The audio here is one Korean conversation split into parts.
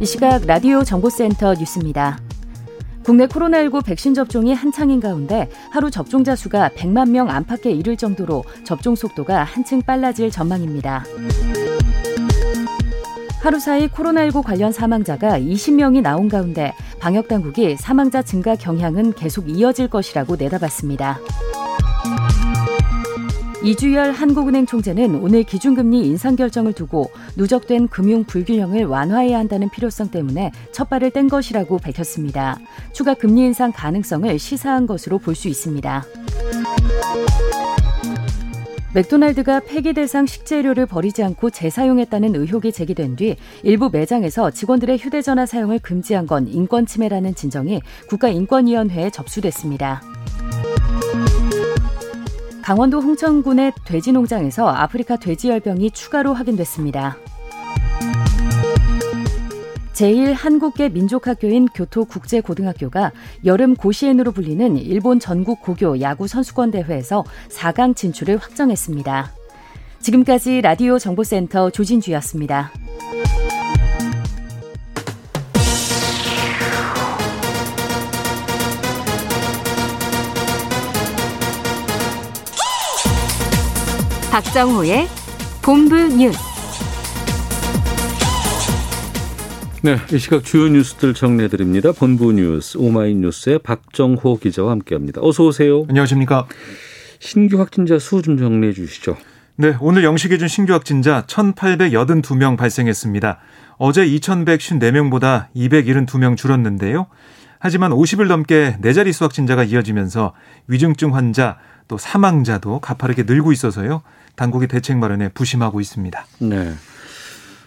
이 시각 라디오 정보센터 뉴스입니다. 국내 코로나19 백신 접종이 한창인 가운데 하루 접종자 수가 100만 명 안팎에 이를 정도로 접종 속도가 한층 빨라질 전망입니다. 하루 사이 코로나19 관련 사망자가 20명이 나온 가운데 방역 당국이 사망자 증가 경향은 계속 이어질 것이라고 내다봤습니다. 이주열 한국은행 총재는 오늘 기준금리 인상 결정을 두고 누적된 금융 불균형을 완화해야 한다는 필요성 때문에 첫 발을 뗀 것이라고 밝혔습니다. 추가 금리 인상 가능성을 시사한 것으로 볼 수 있습니다. 맥도날드가 폐기 대상 식재료를 버리지 않고 재사용했다는 의혹이 제기된 뒤 일부 매장에서 직원들의 휴대전화 사용을 금지한 건 인권 침해라는 진정이 국가인권위원회에 접수됐습니다. 강원도 홍천군의 돼지 농장에서 아프리카 돼지열병이 추가로 확인됐습니다. 제1한국계 민족학교인 교토국제고등학교가 여름 고시엔으로 불리는 일본 전국 고교 야구 선수권 대회에서 4강 진출을 확정했습니다. 지금까지 라디오 정보센터 조진주였습니다. 박정호의 본부 뉴스. 네, 이 시각 주요 뉴스들 정리해 드립니다. 본부 뉴스 오마이뉴스의 박정호 기자와 함께합니다. 어서 오세요. 안녕하십니까. 신규 확진자 수 좀 정리해 주시죠. 네, 오늘 영시 기준 신규 확진자 1,882명 발생했습니다. 어제 2,154명보다 272명 줄었는데요. 하지만 50일 넘게 네 자릿수 확진자가 이어지면서 위중증 환자 또 사망자도 가파르게 늘고 있어서요. 당국이 대책 마련에 부심하고 있습니다. 네.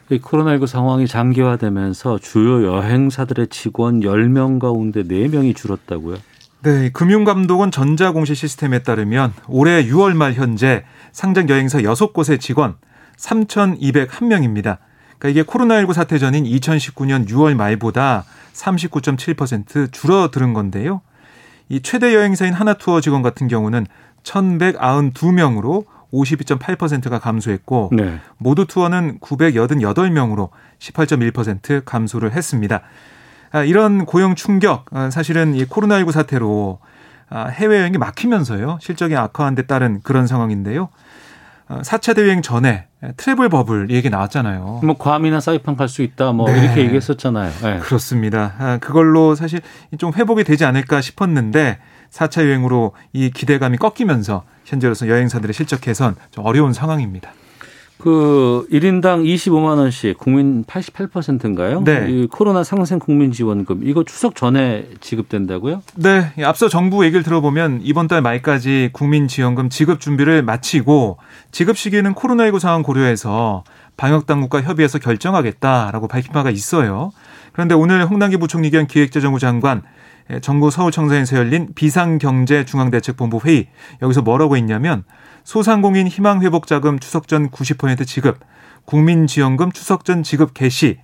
이 코로나19 상황이 장기화되면서 주요 여행사들의 직원 10명 가운데 4명이 줄었다고요? 네, 금융감독원 전자공시 시스템에 따르면 올해 6월 말 현재 상장 여행사 6곳의 직원 3,201명입니다. 그러니까 이게 코로나19 사태 전인 2019년 6월 말보다 39.7% 줄어드는 건데요. 이 최대 여행사인 하나투어 직원 같은 경우는 1,192명으로 52.8%가 감소했고 네. 모두 투어는 988명으로 18.1% 감소를 했습니다. 아, 이런 고용 충격 아, 사실은 이 코로나19 사태로 아, 해외 여행이 막히면서요. 실적이 악화한 데 따른 그런 상황인데요. 4차 대유행 전에 트래블 버블 얘기 나왔잖아요. 뭐 괌이나 사이판 갈 수 있다 뭐 네. 이렇게 얘기했었잖아요. 네. 그렇습니다. 그걸로 사실 좀 회복이 되지 않을까 싶었는데 4차 유행으로 이 기대감이 꺾이면서 현재로서 여행사들의 실적 개선 좀 어려운 상황입니다. 그 1인당 25만 원씩 국민 88%인가요? 네. 이 코로나 상생 국민 지원금 이거 추석 전에 지급된다고요? 네. 앞서 정부 얘기를 들어보면 이번 달 말까지 국민 지원금 지급 준비를 마치고 지급 시기는 코로나19 상황 고려해서 방역 당국과 협의해서 결정하겠다라고 밝힌 바가 있어요. 그런데 오늘 홍남기 부총리 겸 기획재정부 장관 예, 정부 서울청사에서 열린 비상경제중앙대책본부 회의 여기서 뭐라고 했냐면 소상공인 희망회복자금 추석 전 90% 지급, 국민지원금 추석 전 지급 개시,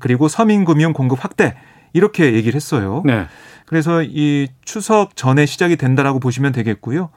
그리고 서민금융 공급 확대 이렇게 얘기를 했어요. 네. 그래서 이 추석 전에 시작이 된다라고 보시면 되겠고요.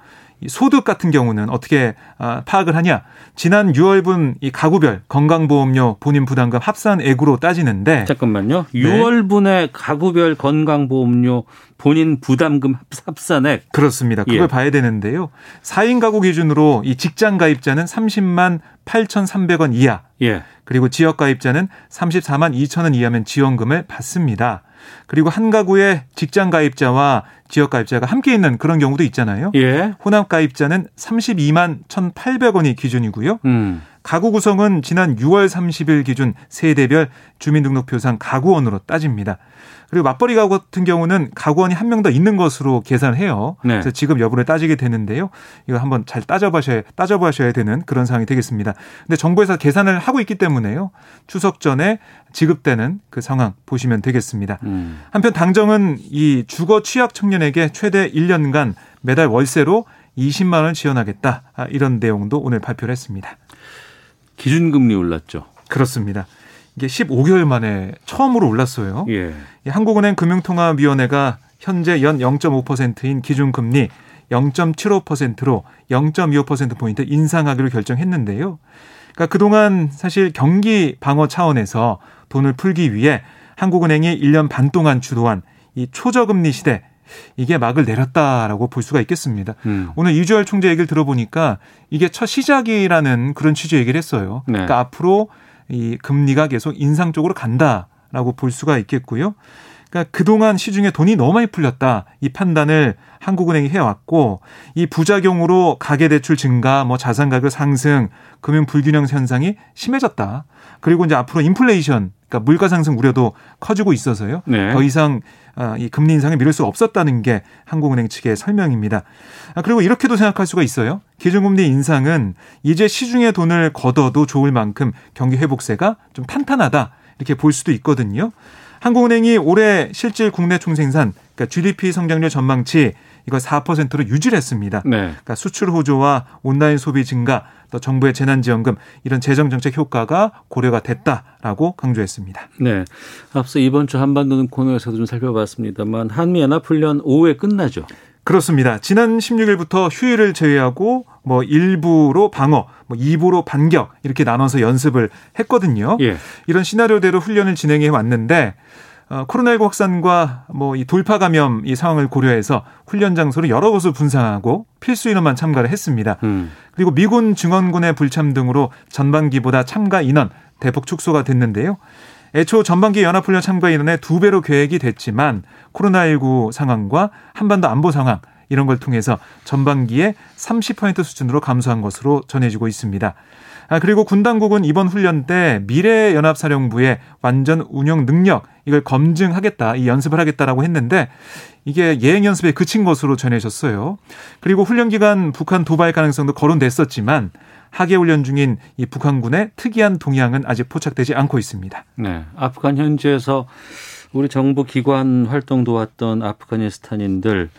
소득 같은 경우는 어떻게 아, 파악을 하냐? 지난 6월분 이 가구별 건강보험료 본인 부담금 합산액으로 따지는데 잠깐만요. 6월분의 가구별 건강보험료 본인 부담금 합산액 그렇습니다. 그걸 예. 봐야 되는데요. 4인 가구 기준으로 이 직장 가입자는 30만 8,300원 이하. 예. 그리고 지역 가입자는 34만 2천 원 이하면 지원금을 받습니다. 그리고 한 가구의 직장 가입자와 지역 가입자가 함께 있는 그런 경우도 있잖아요. 예. 혼합 가입자는 32만 1,800원이 기준이고요. 음. 가구 구성은 지난 6월 30일 기준 세대별 주민등록표상 가구원으로 따집니다. 그리고 맞벌이 가구 같은 경우는 가구원이 한 명 더 있는 것으로 계산해요. 네. 그래서 지급 여부를 따지게 되는데요. 이거 한번 잘 따져보셔야 따져보셔야 되는 그런 상황이 되겠습니다. 근데 정부에서 계산을 하고 있기 때문에요. 추석 전에 지급되는 그 상황 보시면 되겠습니다. 음. 한편 당정은 이 주거 취약 청년에게 최대 1년간 매달 월세로 20만 원 지원하겠다 아, 이런 내용도 오늘 발표를 했습니다. 기준금리 올랐죠. 그렇습니다. 이게 15개월 만에 처음으로 올랐어요. 예. 한국은행 금융통화위원회가 현재 연 0.5%인 기준금리 0.75%로 0.25%포인트 인상하기로 결정했는데요. 그러니까 그동안 사실 경기 방어 차원에서 돈을 풀기 위해 한국은행이 1년 반 동안 주도한 이 초저금리 시대 이게 막을 내렸다라고 볼 수가 있겠습니다. 음. 오늘 이주열 총재 얘기를 들어보니까 이게 첫 시작이라는 그런 취지 얘기를 했어요. 네. 그러니까 앞으로 이 금리가 계속 인상 쪽으로 간다라고 볼 수가 있겠고요. 그러니까 그동안 시중에 돈이 너무 많이 풀렸다. 이 판단을 한국은행이 해왔고 이 부작용으로 가계대출 증가, 뭐 자산 가격 상승, 금융 불균형 현상이 심해졌다. 그리고 이제 앞으로 인플레이션, 그러니까 물가 상승 우려도 커지고 있어서요. 네. 더 이상 아, 이 금리 인상에 미룰 수 없었다는 게 한국은행 측의 설명입니다. 아, 그리고 이렇게도 생각할 수가 있어요. 기준금리 인상은 이제 시중에 돈을 걷어도 좋을 만큼 경기 회복세가 좀 탄탄하다 이렇게 볼 수도 있거든요. 한국은행이 올해 실질 국내 총생산, 그러니까 GDP 성장률 전망치 이거 4%로 유지를 했습니다. 네. 그러니까 수출 호조와 온라인 소비 증가, 또 정부의 재난지원금 이런 재정 정책 효과가 고려가 됐다라고 강조했습니다. 네. 앞서 이번 주 한반도는 코너에서도 좀 살펴봤습니다만 한미 연합훈련 오후에 끝나죠. 그렇습니다. 지난 16일부터 휴일을 제외하고 뭐 일부로 방어, 뭐 2부로 반격 이렇게 나눠서 연습을 했거든요. 예. 이런 시나리오대로 훈련을 진행해 왔는데 어, 코로나19 확산과 뭐 이 돌파 감염 이 상황을 고려해서 훈련 장소를 여러 곳을 분산하고 필수 인원만 참가를 했습니다. 음. 그리고 미군 증원군의 불참 등으로 전반기보다 참가 인원 대폭 축소가 됐는데요. 애초 전반기 연합훈련 참가 인원의 두 배로 계획이 됐지만 코로나19 상황과 한반도 안보 상황 이런 걸 통해서 전반기에 30% 수준으로 감소한 것으로 전해지고 있습니다. 아, 그리고 군 당국은 이번 훈련 때 미래 연합사령부의 완전 운영 능력 이걸 검증하겠다, 이 연습을 하겠다라고 했는데 이게 예행 연습에 그친 것으로 전해졌어요. 그리고 훈련 기간 북한 도발 가능성도 거론됐었지만 하계 훈련 중인 이 북한군의 특이한 동향은 아직 포착되지 않고 있습니다. 네, 아프간 현지에서 우리 정부 기관 활동 도왔던 아프가니스탄인들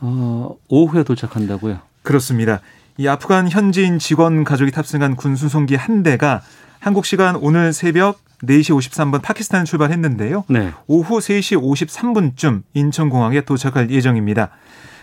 어, 오후에 도착한다고요? 그렇습니다. 이 아프간 현지인 직원 가족이 탑승한 군 수송기 한 대가 한국 시간 오늘 새벽 4시 53분 파키스탄을 출발했는데요. 네. 오후 3시 53분쯤 인천공항에 도착할 예정입니다.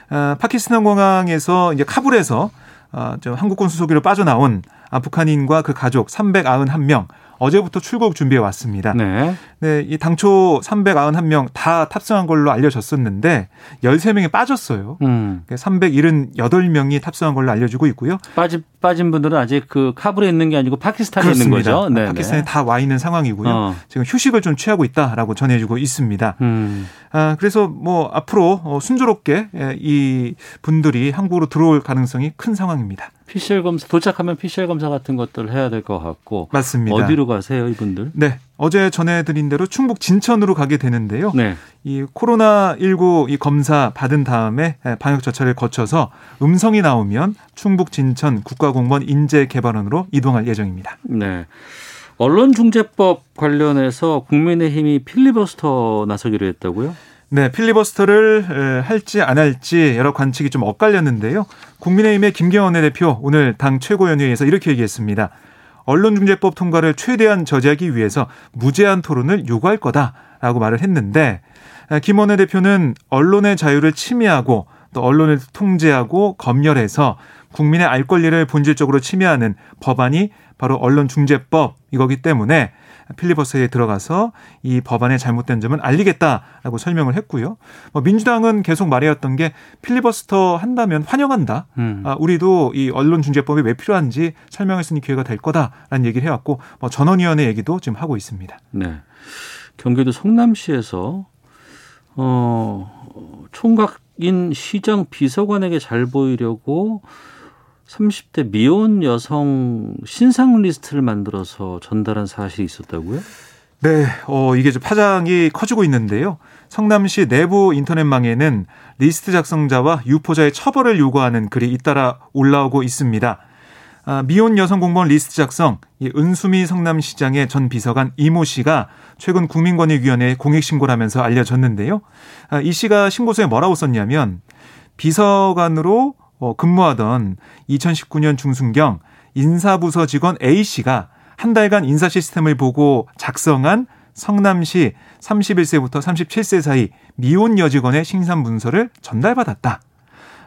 아, 파키스탄 공항에서 이제 카불에서 아, 좀 한국군 수속기로 빠져나온 아프간인과 그 가족 391명 어제부터 출국 준비해 왔습니다. 네. 네, 이 당초 391명 다 탑승한 걸로 알려졌었는데 13명이 빠졌어요. 음. 378명이 탑승한 걸로 알려지고 있고요. 빠진 빠진 분들은 아직 그 카불에 있는 게 아니고 파키스탄에 그렇습니다. 있는 거죠. 네, 파키스탄에 네. 다와 있는 상황이고요. 어. 지금 휴식을 좀 취하고 있다라고 전해지고 있습니다. 음. 아, 그래서 뭐 앞으로 어, 순조롭게 이 분들이 한국으로 들어올 가능성이 큰 상황입니다. PCR 검사 도착하면 PCR 검사 같은 것들 해야 될 것 같고 맞습니다. 어디로 가세요, 이분들? 네. 어제 전해드린 대로 충북 진천으로 가게 되는데요. 네. 이 코로나 19 이 검사 받은 다음에 방역 절차를 거쳐서 음성이 나오면 충북 진천 국가공무원 인재개발원으로 이동할 예정입니다. 네. 언론중재법 관련해서 국민의힘이 필리버스터 나서기로 했다고요? 네, 필리버스터를 할지 안 할지 여러 관측이 좀 엇갈렸는데요. 국민의힘의 김경원 대표 오늘 당 최고위원회에서 이렇게 얘기했습니다. 언론중재법 통과를 최대한 저지하기 위해서 무제한 토론을 요구할 거다라고 말을 했는데 김원혜 대표는 언론의 자유를 침해하고 또 언론을 통제하고 검열해서 국민의 알 권리를 본질적으로 침해하는 법안이 바로 언론중재법 이거기 때문에 필리버스에 들어가서 이 법안의 잘못된 점은 알리겠다라고 설명을 했고요. 뭐 민주당은 계속 말해왔던 게 필리버스터 한다면 환영한다. 음. 아, 우리도 이 언론중재법이 왜 필요한지 설명할 수 있는 기회가 될 거다라는 얘기를 해왔고 뭐 전원위원회 얘기도 지금 하고 있습니다. 네. 경기도 성남시에서 어 총각인 시장 비서관에게 잘 보이려고 30대 미혼 여성 신상 리스트를 만들어서 전달한 사실이 있었다고요? 네, 어, 이게 좀 파장이 커지고 있는데요. 성남시 내부 인터넷망에는 리스트 작성자와 유포자의 처벌을 요구하는 글이 잇따라 올라오고 있습니다. 아, 미혼 여성 공무원 리스트 작성, 이 은수미 성남시장의 전 비서관 이모 씨가 최근 국민권익위원회에 공익신고를 하면서 알려졌는데요. 아, 이 씨가 신고서에 뭐라고 썼냐면 비서관으로 어, 근무하던 2019년 중순경 인사부서 직원 A 씨가 한 달간 인사 시스템을 보고 작성한 성남시 31세부터 37세 사이 미혼 여직원의 신상 문서를 전달받았다.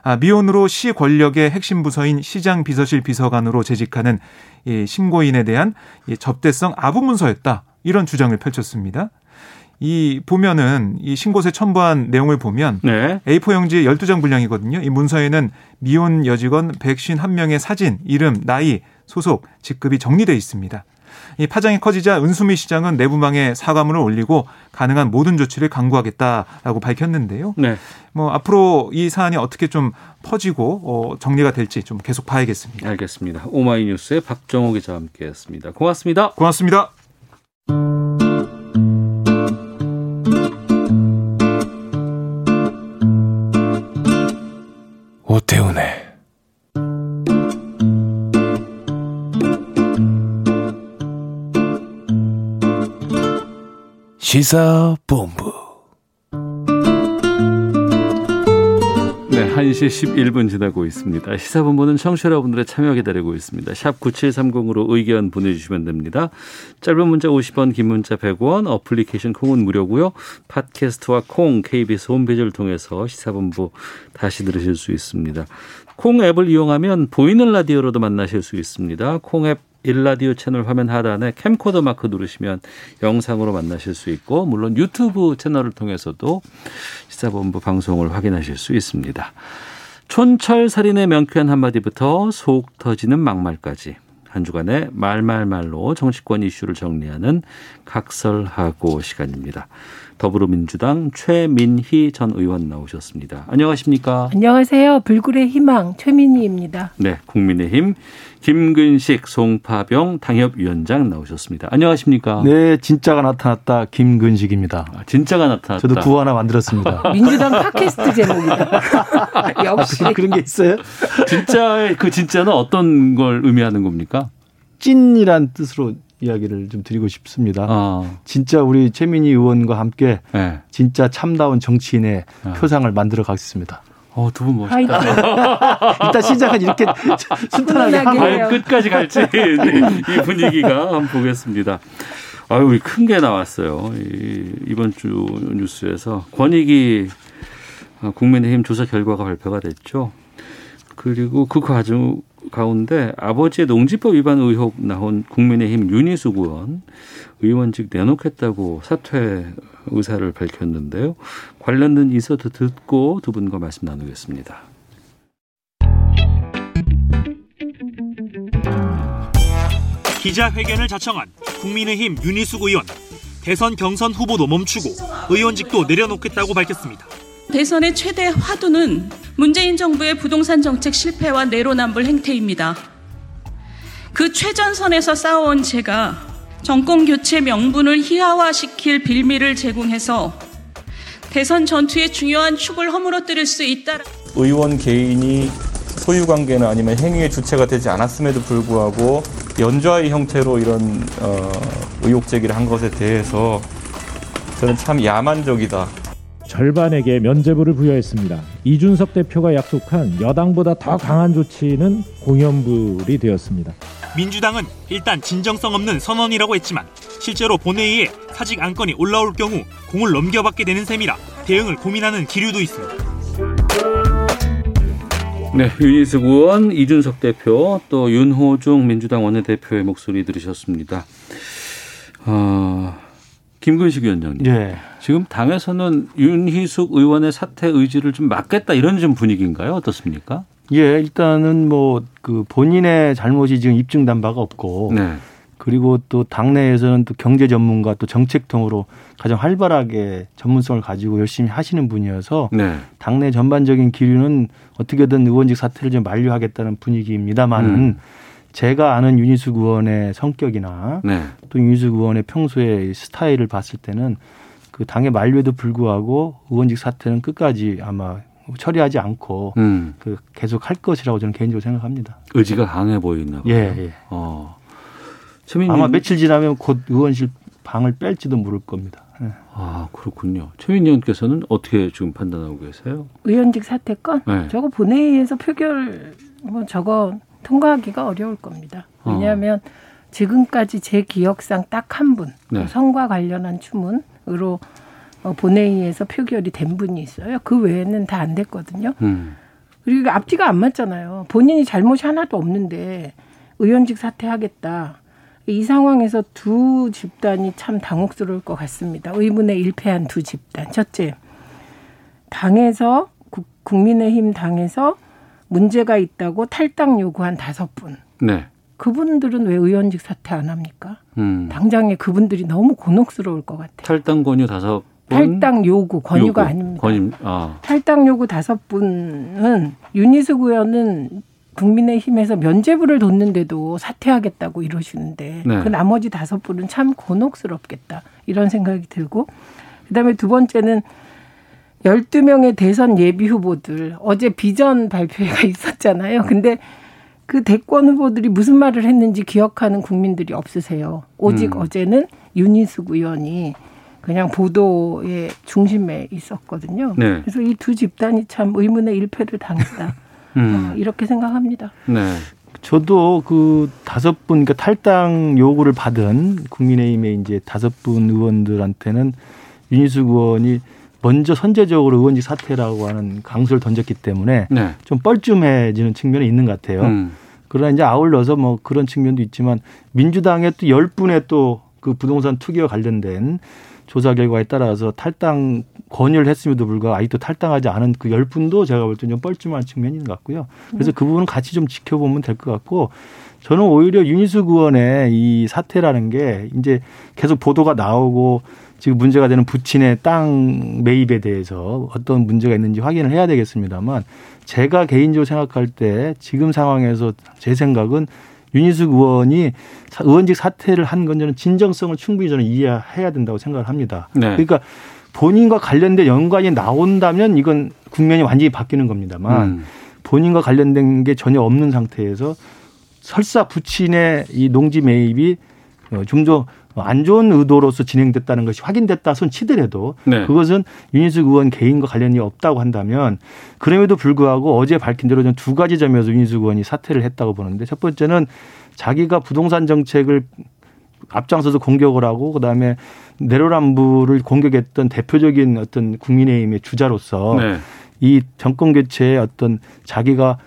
아, 미혼으로 시 권력의 핵심 부서인 시장 비서실 비서관으로 재직하는 이 신고인에 대한 이 접대성 아부 문서였다. 이런 주장을 펼쳤습니다. 이 보면은 이 신고서에 첨부한 내용을 보면 네. A4 용지 12장 분량이거든요. 이 문서에는 미혼 여직원 151명의 사진, 이름, 나이, 소속, 직급이 정리돼 있습니다. 이 파장이 커지자 은수미 시장은 내부망에 사과문을 올리고 가능한 모든 조치를 강구하겠다라고 밝혔는데요. 네. 뭐 앞으로 이 사안이 어떻게 좀 퍼지고 어, 정리가 될지 좀 계속 봐야겠습니다. 알겠습니다. 오마이뉴스의 박정호 기자와 함께했습니다. 고맙습니다. 고맙습니다. 오태훈의 시사본부. 1시 11분 지나고 있습니다. 시사본부는 청취 여러분들의 참여 기다리고 있습니다. 샵 9730으로 의견 보내주시면 됩니다. 짧은 문자 50원, 긴 문자 100원, 어플리케이션 콩은 무료고요. 팟캐스트와 콩, KBS 홈페이지를 통해서 시사본부 다시 들으실 수 있습니다. 콩 앱을 이용하면 보이는 라디오로도 만나실 수 있습니다. 콩 앱 일라디오 채널 화면 하단에 캠코더 마크 누르시면 영상으로 만나실 수 있고 물론 유튜브 채널을 통해서도 시사본부 방송을 확인하실 수 있습니다. 촌철 살인의 명쾌한 한마디부터 속 터지는 막말까지 한 주간의 말말말로 정치권 이슈를 정리하는 각설하고 시간입니다. 더불어민주당 최민희 전 의원 나오셨습니다. 안녕하십니까? 안녕하세요. 불굴의 희망 최민희입니다. 네, 국민의힘 김근식 송파병 당협위원장 나오셨습니다. 안녕하십니까? 네, 진짜가 나타났다 김근식입니다. 아, 진짜가 나타났다. 저도 구호 하나 만들었습니다. 민주당 팟캐스트 제목이다. 역시 그런 게 있어요? 진짜 그 진짜는 어떤 걸 의미하는 겁니까? 찐이란 뜻으로 이야기를 좀 드리고 싶습니다. 어. 진짜 우리 최민희 의원과 함께 네. 진짜 참다운 정치인의 어. 표상을 만들어 가겠습니다. 어, 두 분 멋있다. 일단 시작은 이렇게 순탄하게 하고 끝까지 갈지 네, 이 분위기가 한번 보겠습니다. 아유, 큰 게 나왔어요. 이, 이번 주 뉴스에서 권익위 국민의힘 조사 결과가 발표가 됐죠. 그리고 그 과정 가운데 아버지의 농지법 위반 의혹 나온 국민의힘 윤희숙 의원 의원직 내놓겠다고 사퇴 의사를 밝혔는데요. 관련된 인서트 듣고 두 분과 말씀 나누겠습니다. 기자회견을 자청한 국민의힘 윤희숙 의원 대선 경선 후보도 멈추고 의원직도 내려놓겠다고 밝혔습니다. 대선의 최대 화두는 문재인 정부의 부동산 정책 실패와 내로남불 행태입니다. 그 최전선에서 싸워온 제가 정권 교체 명분을 희화화시킬 빌미를 제공해서 대선 전투의 중요한 축을 허물어뜨릴 수 있다. 의원 개인이 소유 관계나 아니면 행위의 주체가 되지 않았음에도 불구하고 연좌의 형태로 이런 어, 의혹 제기를 한 것에 대해서 저는 참 야만적이다. 절반에게 면죄부를 부여했습니다. 이준석 대표가 약속한 여당보다 더 강한 조치는 공연불이 되었습니다. 민주당은 일단 진정성 없는 선언이라고 했지만 실제로 본회의에 사직 안건이 올라올 경우 공을 넘겨받게 되는 셈이라 대응을 고민하는 기류도 있습니다. 네, 윤희숙 의원, 이준석 대표, 또 윤호중 민주당 원내대표의 목소리 들으셨습니다. 어, 김근식 위원장님. 예. 지금 당에서는 윤희숙 의원의 사퇴 의지를 좀 막겠다 이런 좀 분위기인가요? 어떻습니까? 예, 일단은 뭐 그 본인의 잘못이 지금 입증된 바가 없고 네. 그리고 또 당내에서는 또 경제 전문가 또 정책 통으로 가장 활발하게 전문성을 가지고 열심히 하시는 분이어서 네. 당내 전반적인 기류는 어떻게든 의원직 사퇴를 좀 만류하겠다는 분위기입니다만은 음. 제가 아는 윤희숙 의원의 성격이나 네. 또 윤희숙 의원의 평소의 스타일을 봤을 때는 그 당의 만류에도 불구하고 의원직 사퇴는 끝까지 아마 처리하지 않고 음. 그 계속 할 것이라고 저는 개인적으로 생각합니다. 의지가 강해 보이나 봐요. 예, 예. 어. 아마 며칠 지나면 곧 의원실 방을 뺄지도 모를 겁니다. 네. 아 그렇군요. 최민 의원께서는 어떻게 지금 판단하고 계세요? 의원직 사퇴권 네. 저거 본회의에서 표결 뭐 저거 통과하기가 어려울 겁니다. 어. 왜냐하면 어. 지금까지 제 기억상 딱 한 분, 네. 선과 관련한 추문으로 어, 본회의에서 표결이 된 분이 있어요. 그 외에는 다 안 됐거든요. 음. 그리고 앞뒤가 안 맞잖아요. 본인이 잘못이 하나도 없는데 의원직 사퇴하겠다. 이 상황에서 두 집단이 참 당혹스러울 것 같습니다. 의문에 일패한 두 집단. 첫째, 당에서 국민의힘 당에서 문제가 있다고 탈당 요구한 다섯 분. 네. 그분들은 왜 의원직 사퇴 안 합니까? 음. 당장에 그분들이 너무 곤혹스러울 것 같아요. 탈당 권유 다섯 탈당 요구 권유가 요구. 아닙니다. 권유, 아. 탈당 요구 다섯 분은 윤희숙 의원은 국민의힘에서 면죄부를 뒀는데도 사퇴하겠다고 이러시는데 네. 그 나머지 다섯 분은 참 곤혹스럽겠다 이런 생각이 들고 그다음에 두 번째는 열두 명의 대선 예비 후보들 어제 비전 발표회가 있었잖아요. 근데 그 대권 후보들이 무슨 말을 했는지 기억하는 국민들이 없으세요. 오직 음. 어제는 윤희숙 의원이 그냥 보도의 중심에 있었거든요. 네. 그래서 이 두 집단이 참 의문의 일패를 당했다. 음. 어, 이렇게 생각합니다. 네. 저도 그 다섯 분, 그러니까 탈당 요구를 받은 국민의힘의 이제 다섯 분 의원들한테는 윤희숙 의원이 먼저 선제적으로 의원직 사퇴라고 하는 강수를 던졌기 때문에 네. 좀 뻘쭘해지는 측면이 있는 것 같아요. 음. 그러나 이제 아울러서 뭐 그런 측면도 있지만 민주당의 또 열 분의 또 그 부동산 투기와 관련된 조사 결과에 따라서 탈당 권유를 했음에도 불구하고 아직도 탈당하지 않은 그 열 분도 제가 볼때좀 뻘쭘한 있는 것 같고요. 그래서 그 부분은 같이 좀 지켜보면 될 것 같고 저는 오히려 윤희숙 의원의 이 사태라는 게 이제 계속 보도가 나오고 지금 문제가 되는 부친의 땅 매입에 대해서 어떤 문제가 있는지 확인을 해야 되겠습니다만 제가 개인적으로 생각할 때 지금 상황에서 제 생각은 윤희숙 의원이 의원직 사퇴를 한 건 저는 진정성을 충분히 저는 이해해야 된다고 생각을 합니다. 네. 그러니까 본인과 관련된 연관이 나온다면 이건 국면이 완전히 바뀌는 겁니다만 음. 본인과 관련된 게 전혀 없는 상태에서 설사 부친의 이 농지 매입이 좀더 안 좋은 의도로서 진행됐다는 것이 확인됐다 손 치더라도 네. 그것은 윤희숙 의원 개인과 관련이 없다고 한다면 그럼에도 불구하고 어제 밝힌 대로 좀두 가지 점에서 윤희숙 의원이 사퇴를 했다고 보는데 첫 번째는 자기가 부동산 정책을 앞장서서 공격을 하고 그다음에 내로남불을 공격했던 대표적인 어떤 국민의힘의 주자로서 네. 이 정권 교체에 어떤 자기가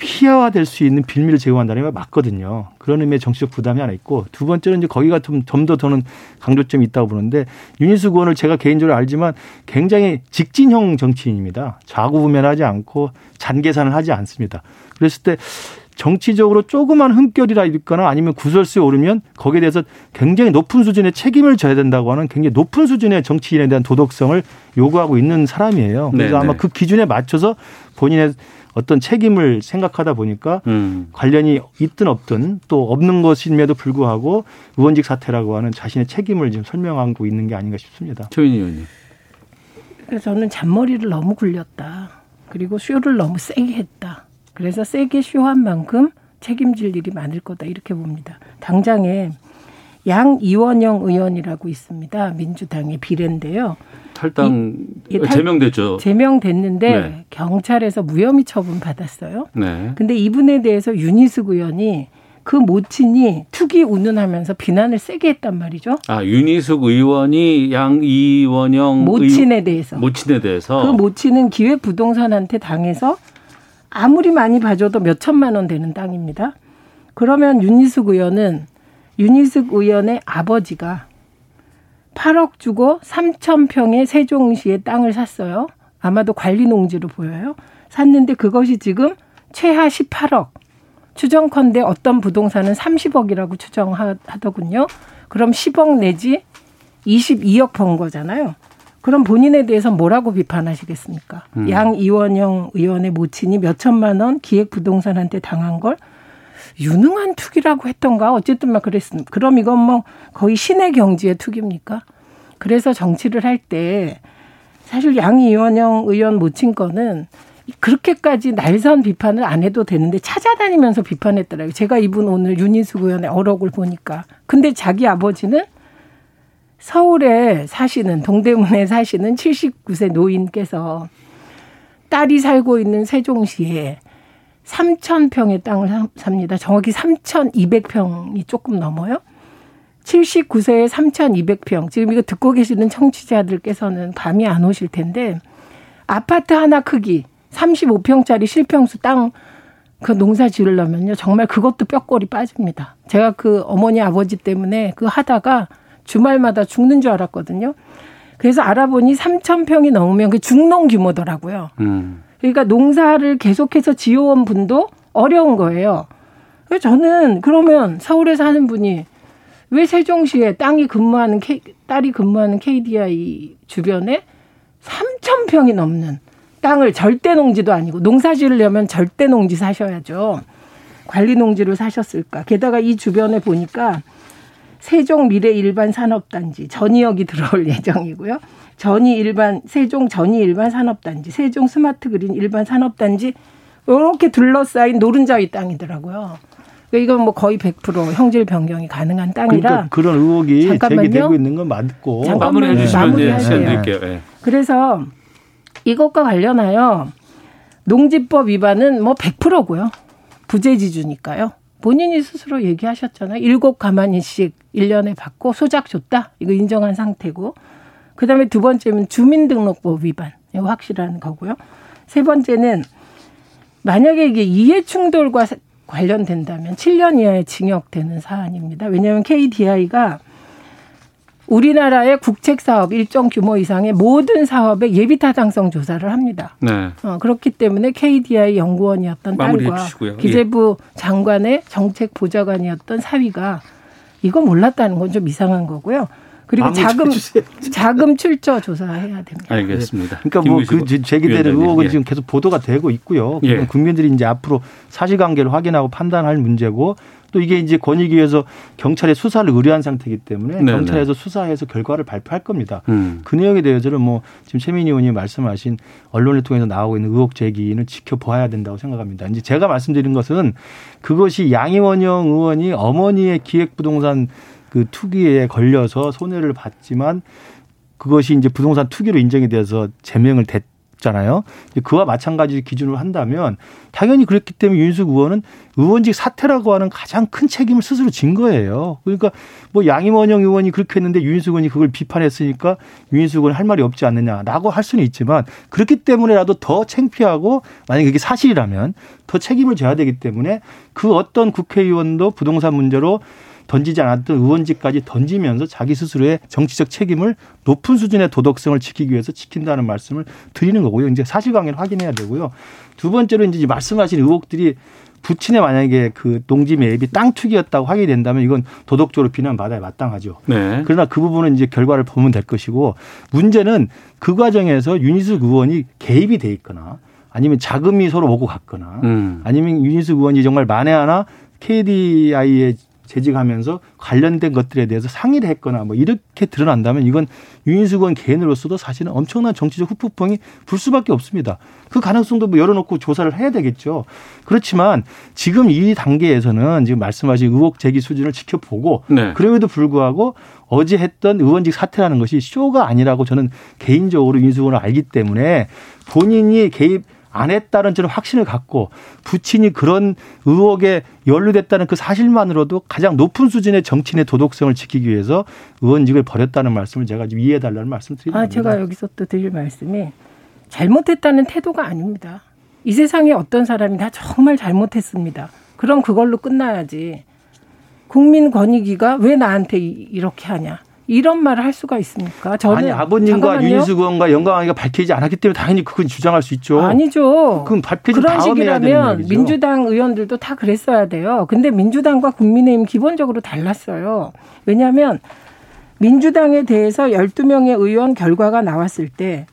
피해화될 수 있는 빌미를 제공한다는 게 맞거든요. 그런 의미의 정치적 부담이 하나 있고 두 번째는 이제 거기가 좀 좀더 저는 강조점이 있다고 보는데 윤희숙 의원을 제가 개인적으로 알지만 굉장히 직진형 정치인입니다. 좌구우면하지 않고 잔계산을 하지 않습니다. 그랬을 때 정치적으로 조그만 흠결이라 있거나 아니면 구설수에 오르면 거기에 대해서 굉장히 높은 수준의 책임을 져야 된다고 하는 굉장히 높은 수준의 정치인에 대한 도덕성을 요구하고 있는 사람이에요. 그래서 네네. 아마 네. 그 기준에 맞춰서 본인의 어떤 책임을 생각하다 보니까 음. 관련이 있든 없든 또 없는 것임에도 불구하고 의원직 사퇴라고 하는 자신의 책임을 지금 설명하고 있는 게 아닌가 싶습니다. 조인희 의원님. 그래서 저는 잔머리를 너무 굴렸다. 그리고 쇼를 너무 세게 했다. 그래서 세게 쇼한 만큼 책임질 일이 많을 거다 이렇게 봅니다. 당장에 양 이원영 의원이라고 있습니다. 민주당의 비례인데요. 탈당 이, 탈, 제명됐죠. 제명됐는데 네. 경찰에서 무혐의 처분 받았어요. 네. 근데 이분에 대해서 윤희숙 의원이 그 모친이 투기 운운하면서 비난을 세게 했단 말이죠. 아 윤희숙 의원이 양 이원영 모친에 의, 대해서 모친에 대해서 그 모친은 기획부동산한테 당해서 아무리 많이 봐줘도 몇 천만 원 되는 땅입니다. 그러면 윤희숙 의원은 윤희숙 의원의 아버지가 8억 주고 3천 평의 세종시에 땅을 샀어요. 아마도 관리 농지로 보여요. 샀는데 그것이 지금 최하 18억, 추정컨대 어떤 부동산은 30억이라고 추정하더군요. 그럼 10억 내지 22억 번 거잖아요. 그럼 본인에 대해서 뭐라고 비판하시겠습니까? 음. 양 이원영 의원의 모친이 몇 천만 원 기획 부동산한테 당한 걸 유능한 투기라고 했던가 어쨌든 막 그랬습니다. 그럼 이건 뭐 거의 신의 경지의 투기입니까? 그래서 정치를 할 때 사실 양 이원영 의원 모친 거는 그렇게까지 날선 비판을 안 해도 되는데 찾아다니면서 비판했더라고요. 제가 이분 오늘 윤희수 의원의 어록을 보니까. 근데 자기 아버지는 서울에 사시는 동대문에 사시는 79세 노인께서 딸이 살고 있는 세종시에 3,000평의 땅을 삽니다. 정확히 3,200평이 조금 넘어요. 79세에 3,200평. 지금 이거 듣고 계시는 청취자들께서는 감이 안 오실 텐데 아파트 하나 크기 35평짜리 실평수 땅 그 농사 지으려면요. 정말 그것도 뼈골이 빠집니다. 제가 그 어머니 아버지 때문에 그 하다가 주말마다 죽는 줄 알았거든요. 그래서 알아보니 3천 평이 넘으면 그 중농 규모더라고요. 음. 그러니까 농사를 계속해서 지어온 분도 어려운 거예요. 저는 그러면 서울에 사는 분이 왜 세종시에 땅이 근무하는 딸이 근무하는 KDI 주변에 3천 평이 넘는 땅을 절대 농지도 아니고 농사 지으려면 절대 농지 사셔야죠. 관리 농지를 사셨을까. 게다가 이 주변에 보니까 세종 미래 일반 산업단지 전이역이 들어올 예정이고요. 전이 일반 세종 전이 일반 산업단지, 세종 스마트 그린 일반 산업단지 이렇게 둘러싸인 노른자위 땅이더라고요. 그러니까 이건 뭐 거의 100% 형질 변경이 가능한 땅이라 그러니까 그런 의혹이 잠깐만요. 제기되고 있는 건 맞고 마무리해 주시면 네. 시간 드릴게요. 네. 그래서 이것과 관련하여 농지법 위반은 뭐 100%고요. 부재지주니까요. 본인이 스스로 얘기하셨잖아요. 일곱 가만히씩 1년에 받고 소작 줬다. 이거 인정한 상태고. 그 다음에 두 번째는 주민등록법 위반. 이거 확실한 거고요. 세 번째는 만약에 이게 이해 충돌과 관련된다면 7년 이하의 징역 되는 사안입니다. 왜냐하면 KDI가 우리나라의 국책 사업 일정 규모 이상의 모든 사업의 예비 타당성 조사를 합니다. 네. 어, 그렇기 때문에 KDI 연구원이었던 딸과 주시고요. 기재부 예. 장관의 정책 보좌관이었던 사위가 이거 몰랐다는 건 좀 이상한 거고요. 그리고 자금 자금 출처 조사해야 됩니다. 알겠습니다. 그러니까 뭐 그 제기되는 의혹은 예. 지금 계속 보도가 되고 있고요. 예. 국민들이 이제 앞으로 사실관계를 확인하고 판단할 문제고 또 이게 이제 권익위에서 경찰에 수사를 의뢰한 상태이기 때문에 네네. 경찰에서 수사해서 결과를 발표할 겁니다. 음. 그 내용에 대해서는 뭐 지금 최민희 의원이 말씀하신 언론을 통해서 나오고 있는 의혹 제기는 지켜봐야 된다고 생각합니다. 이제 제가 말씀드린 것은 그것이 양희원영 의원이 어머니의 기획부동산 그 투기에 걸려서 손해를 봤지만 그것이 이제 부동산 투기로 인정이 되어서 제명을 됐 잖아요. 그와 마찬가지 기준으로 한다면 당연히 그랬기 때문에 윤석 의원은 의원직 사퇴라고 하는 가장 큰 책임을 스스로 진 거예요. 그러니까 뭐 양임원영 의원이 그렇게 했는데 윤석 의원이 그걸 비판했으니까 윤석 의원은 할 말이 없지 않느냐라고 할 수는 있지만 그렇기 때문에라도 더 창피하고 만약에 그게 사실이라면 더 책임을 져야 되기 때문에 그 어떤 국회의원도 부동산 문제로 던지지 않았던 의원직까지 던지면서 자기 스스로의 정치적 책임을 높은 수준의 도덕성을 지키기 위해서 지킨다는 말씀을 드리는 거고요. 이제 사실관계를 확인해야 되고요. 두 번째로 이제 말씀하신 의혹들이 부친의 만약에 그 농지 매입이 땅 투기였다고 확인이 된다면 이건 도덕적으로 비난받아야 마땅하죠. 네. 그러나 그 부분은 이제 결과를 보면 될 것이고 문제는 그 과정에서 윤희숙 의원이 개입이 돼 있거나 아니면 자금이 서로 오고 갔거나 음. 아니면 윤희숙 의원이 정말 만에 하나 KDI의 재직하면서 관련된 것들에 대해서 상의를 했거나 뭐 이렇게 드러난다면 이건 유인수 건 개인으로서도 사실은 엄청난 정치적 후폭풍이 불 수밖에 없습니다. 그 가능성도 뭐 열어놓고 조사를 해야 되겠죠. 그렇지만 지금 이 단계에서는 지금 말씀하신 의혹 제기 수준을 지켜보고 네. 그럼에도 불구하고 어제 했던 의원직 사퇴라는 것이 쇼가 아니라고 저는 개인적으로 윤수건을 알기 때문에 본인이 개입 안 했다는 저는 확신을 갖고 부친이 그런 의혹에 연루됐다는 그 사실만으로도 가장 높은 수준의 정치인의 도덕성을 지키기 위해서 의원직을 버렸다는 말씀을 제가 좀 이해해 달라는 말씀 드립니다. 아, 제가 여기서 또 드릴 말씀이 잘못했다는 태도가 아닙니다. 이 세상에 어떤 사람이 다 정말 잘못했습니다. 그럼 그걸로 끝나야지. 국민 권익위가 왜 나한테 이렇게 하냐. 이런 말을 할 수가 있습니까? 저는 아니 아버님과 윤희수 의원과 영광이가 밝히지 않았기 때문에 당연히 그건 주장할 수 있죠. 아니죠. 그럼 밝히지 그런 식이라면 민주당 의원들도 다 그랬어야 돼요. 근데 민주당과 국민의힘 기본적으로 달랐어요. 왜냐하면 민주당에 대해서 12명의 의원 결과가 나왔을 때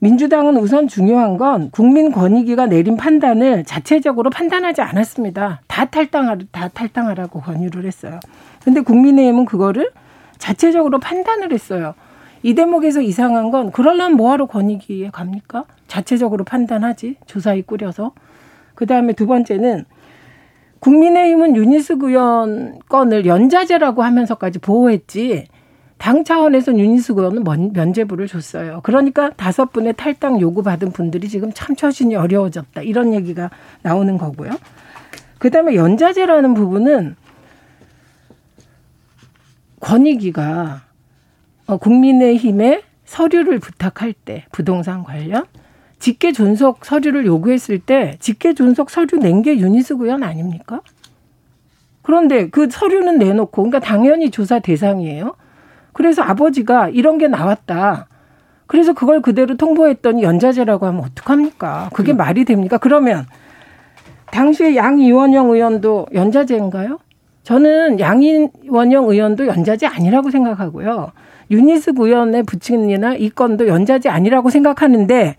민주당은 우선 중요한 건 국민 권익위가 내린 판단을 자체적으로 판단하지 않았습니다. 다 탈당하 다 탈당하라고 권유를 했어요. 근데 국민의힘은 그거를 자체적으로 판단을 했어요. 이 대목에서 이상한 건 그럴라면 뭐하러 권익위에 갑니까? 자체적으로 판단하지 조사위 꾸려서 그 다음에 두 번째는 국민의힘은 윤희숙 의원 건을 연좌제라고 하면서까지 보호했지 당 차원에서 윤희숙 의원은 면죄부를 줬어요. 그러니까 다섯 분의 탈당 요구 받은 분들이 지금 참 처신이 어려워졌다 이런 얘기가 나오는 거고요. 그 다음에 연좌제라는 부분은 권익위가 어, 국민의힘에 서류를 부탁할 때 부동산 관련 직계 존속 서류를 요구했을 때 직계 존속 서류 낸 게 윤희숙 의원 아닙니까? 그런데 그 서류는 내놓고 그러니까 당연히 조사 대상이에요. 그래서 아버지가 이런 게 나왔다. 그래서 그걸 그대로 통보했더니 연좌제라고 하면 어떡합니까? 그게 음. 말이 됩니까? 그러면 당시에 양이원영 의원도 연좌제인가요? 저는 양이원영 의원도 연좌제 아니라고 생각하고요. 윤희숙 의원의 부친이나 이 건도 연좌제 아니라고 생각하는데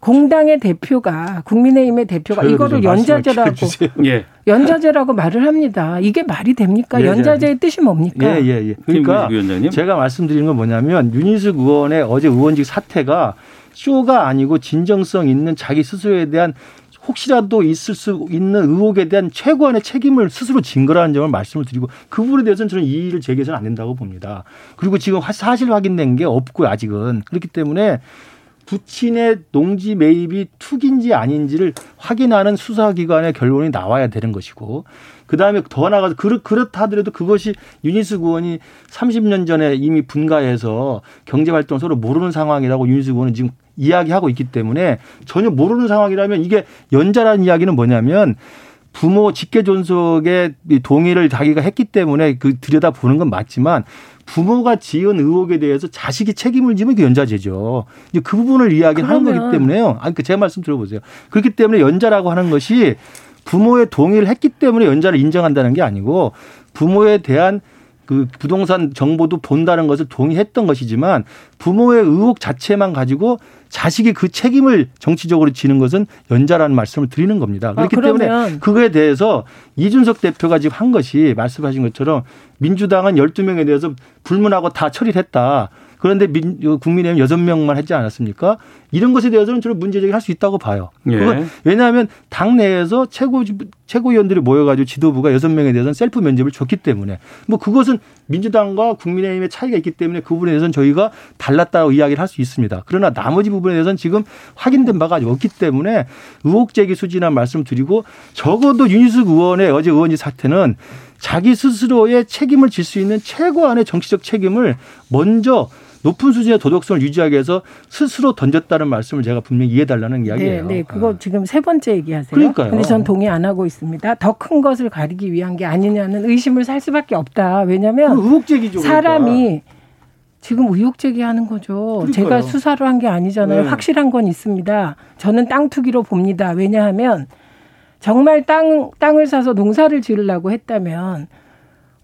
공당의 대표가 국민의힘의 대표가 이거를 연좌제라고 예. 연좌제라고 말을 합니다. 이게 말이 됩니까? 예, 연좌제의 뜻이 뭡니까? 예, 예, 예. 그러니까 제가 말씀드리는 건 뭐냐면 윤희숙 의원의 어제 의원직 사퇴가 쇼가 아니고 진정성 있는 자기 스스로에 대한 혹시라도 있을 수 있는 의혹에 대한 최고한의 책임을 스스로 진 거라는 점을 말씀을 드리고 그 부분에 대해서는 저는 이의를 제기해서는 안 된다고 봅니다. 그리고 지금 사실 확인된 게 없고요, 아직은. 그렇기 때문에 부친의 농지 매입이 투기인지 아닌지를 확인하는 수사기관의 결론이 나와야 되는 것이고 그 다음에 더 나가서 그렇, 그렇다 하더라도 그것이 유니스 의원이 30년 전에 이미 분가해서 경제활동 서로 모르는 상황이라고 유니스 의원은 지금 이야기하고 있기 때문에 전혀 모르는 상황이라면 이게 연자라는 이야기는 뭐냐면 부모 직계 존속의 동의를 자기가 했기 때문에 그 들여다 보는 건 맞지만 부모가 지은 의혹에 대해서 자식이 책임을 지면 그 연자제죠. 이제 그 부분을 이야기하는 거기 때문에요. 아니 그 제 말씀 들어보세요. 그렇기 때문에 연자라고 하는 것이 부모의 동의를 했기 때문에 연자를 인정한다는 게 아니고 부모에 대한 그 부동산 정보도 본다는 것을 동의했던 것이지만 부모의 의혹 자체만 가지고 자식이 그 책임을 정치적으로 지는 것은 연자라는 말씀을 드리는 겁니다. 아, 그렇기 아, 때문에 그거에 대해서 이준석 대표가 지금 한 것이 말씀하신 것처럼 민주당은 12명에 대해서 불문하고 다 처리를 했다. 그런데 민, 국민의힘 여섯 명만 했지 않았습니까? 이런 것에 대해서는 저는 문제 제기를 할수 있다고 봐요. 예. 왜냐하면 당 내에서 최고 최고위원들이 모여가지고 지도부가 여섯 명에 대해서는 셀프 면접을 줬기 때문에 뭐 그것은 민주당과 국민의힘의 차이가 있기 때문에 그 부분에 대해서는 저희가 달랐다고 이야기를 할 수 있습니다. 그러나 나머지 부분에 대해서는 지금 확인된 바가 없기 때문에 의혹 제기 수준한 말씀 드리고 적어도 윤희숙 의원의 어제 의원직 사태는 자기 스스로의 책임을 질 수 있는 최고한의 정치적 책임을 먼저 높은 수준의 도덕성을 유지하기 위해서 스스로 던졌다는 말씀을 제가 분명히 이해달라는 이야기예요. 네, 네. 그거 아. 지금 세 번째 얘기하세요. 그러니까요. 근데 전 동의 안 하고 있습니다. 더 큰 것을 가리기 위한 게 아니냐는 의심을 살 수밖에 없다. 왜냐하면 의혹 제기죠. 사람이 그러니까. 지금 의혹 제기하는 거죠. 그러니까요. 제가 수사를 한 게 아니잖아요. 네. 확실한 건 있습니다. 저는 땅 투기로 봅니다. 왜냐하면 정말 땅 땅을 사서 농사를 지으려고 했다면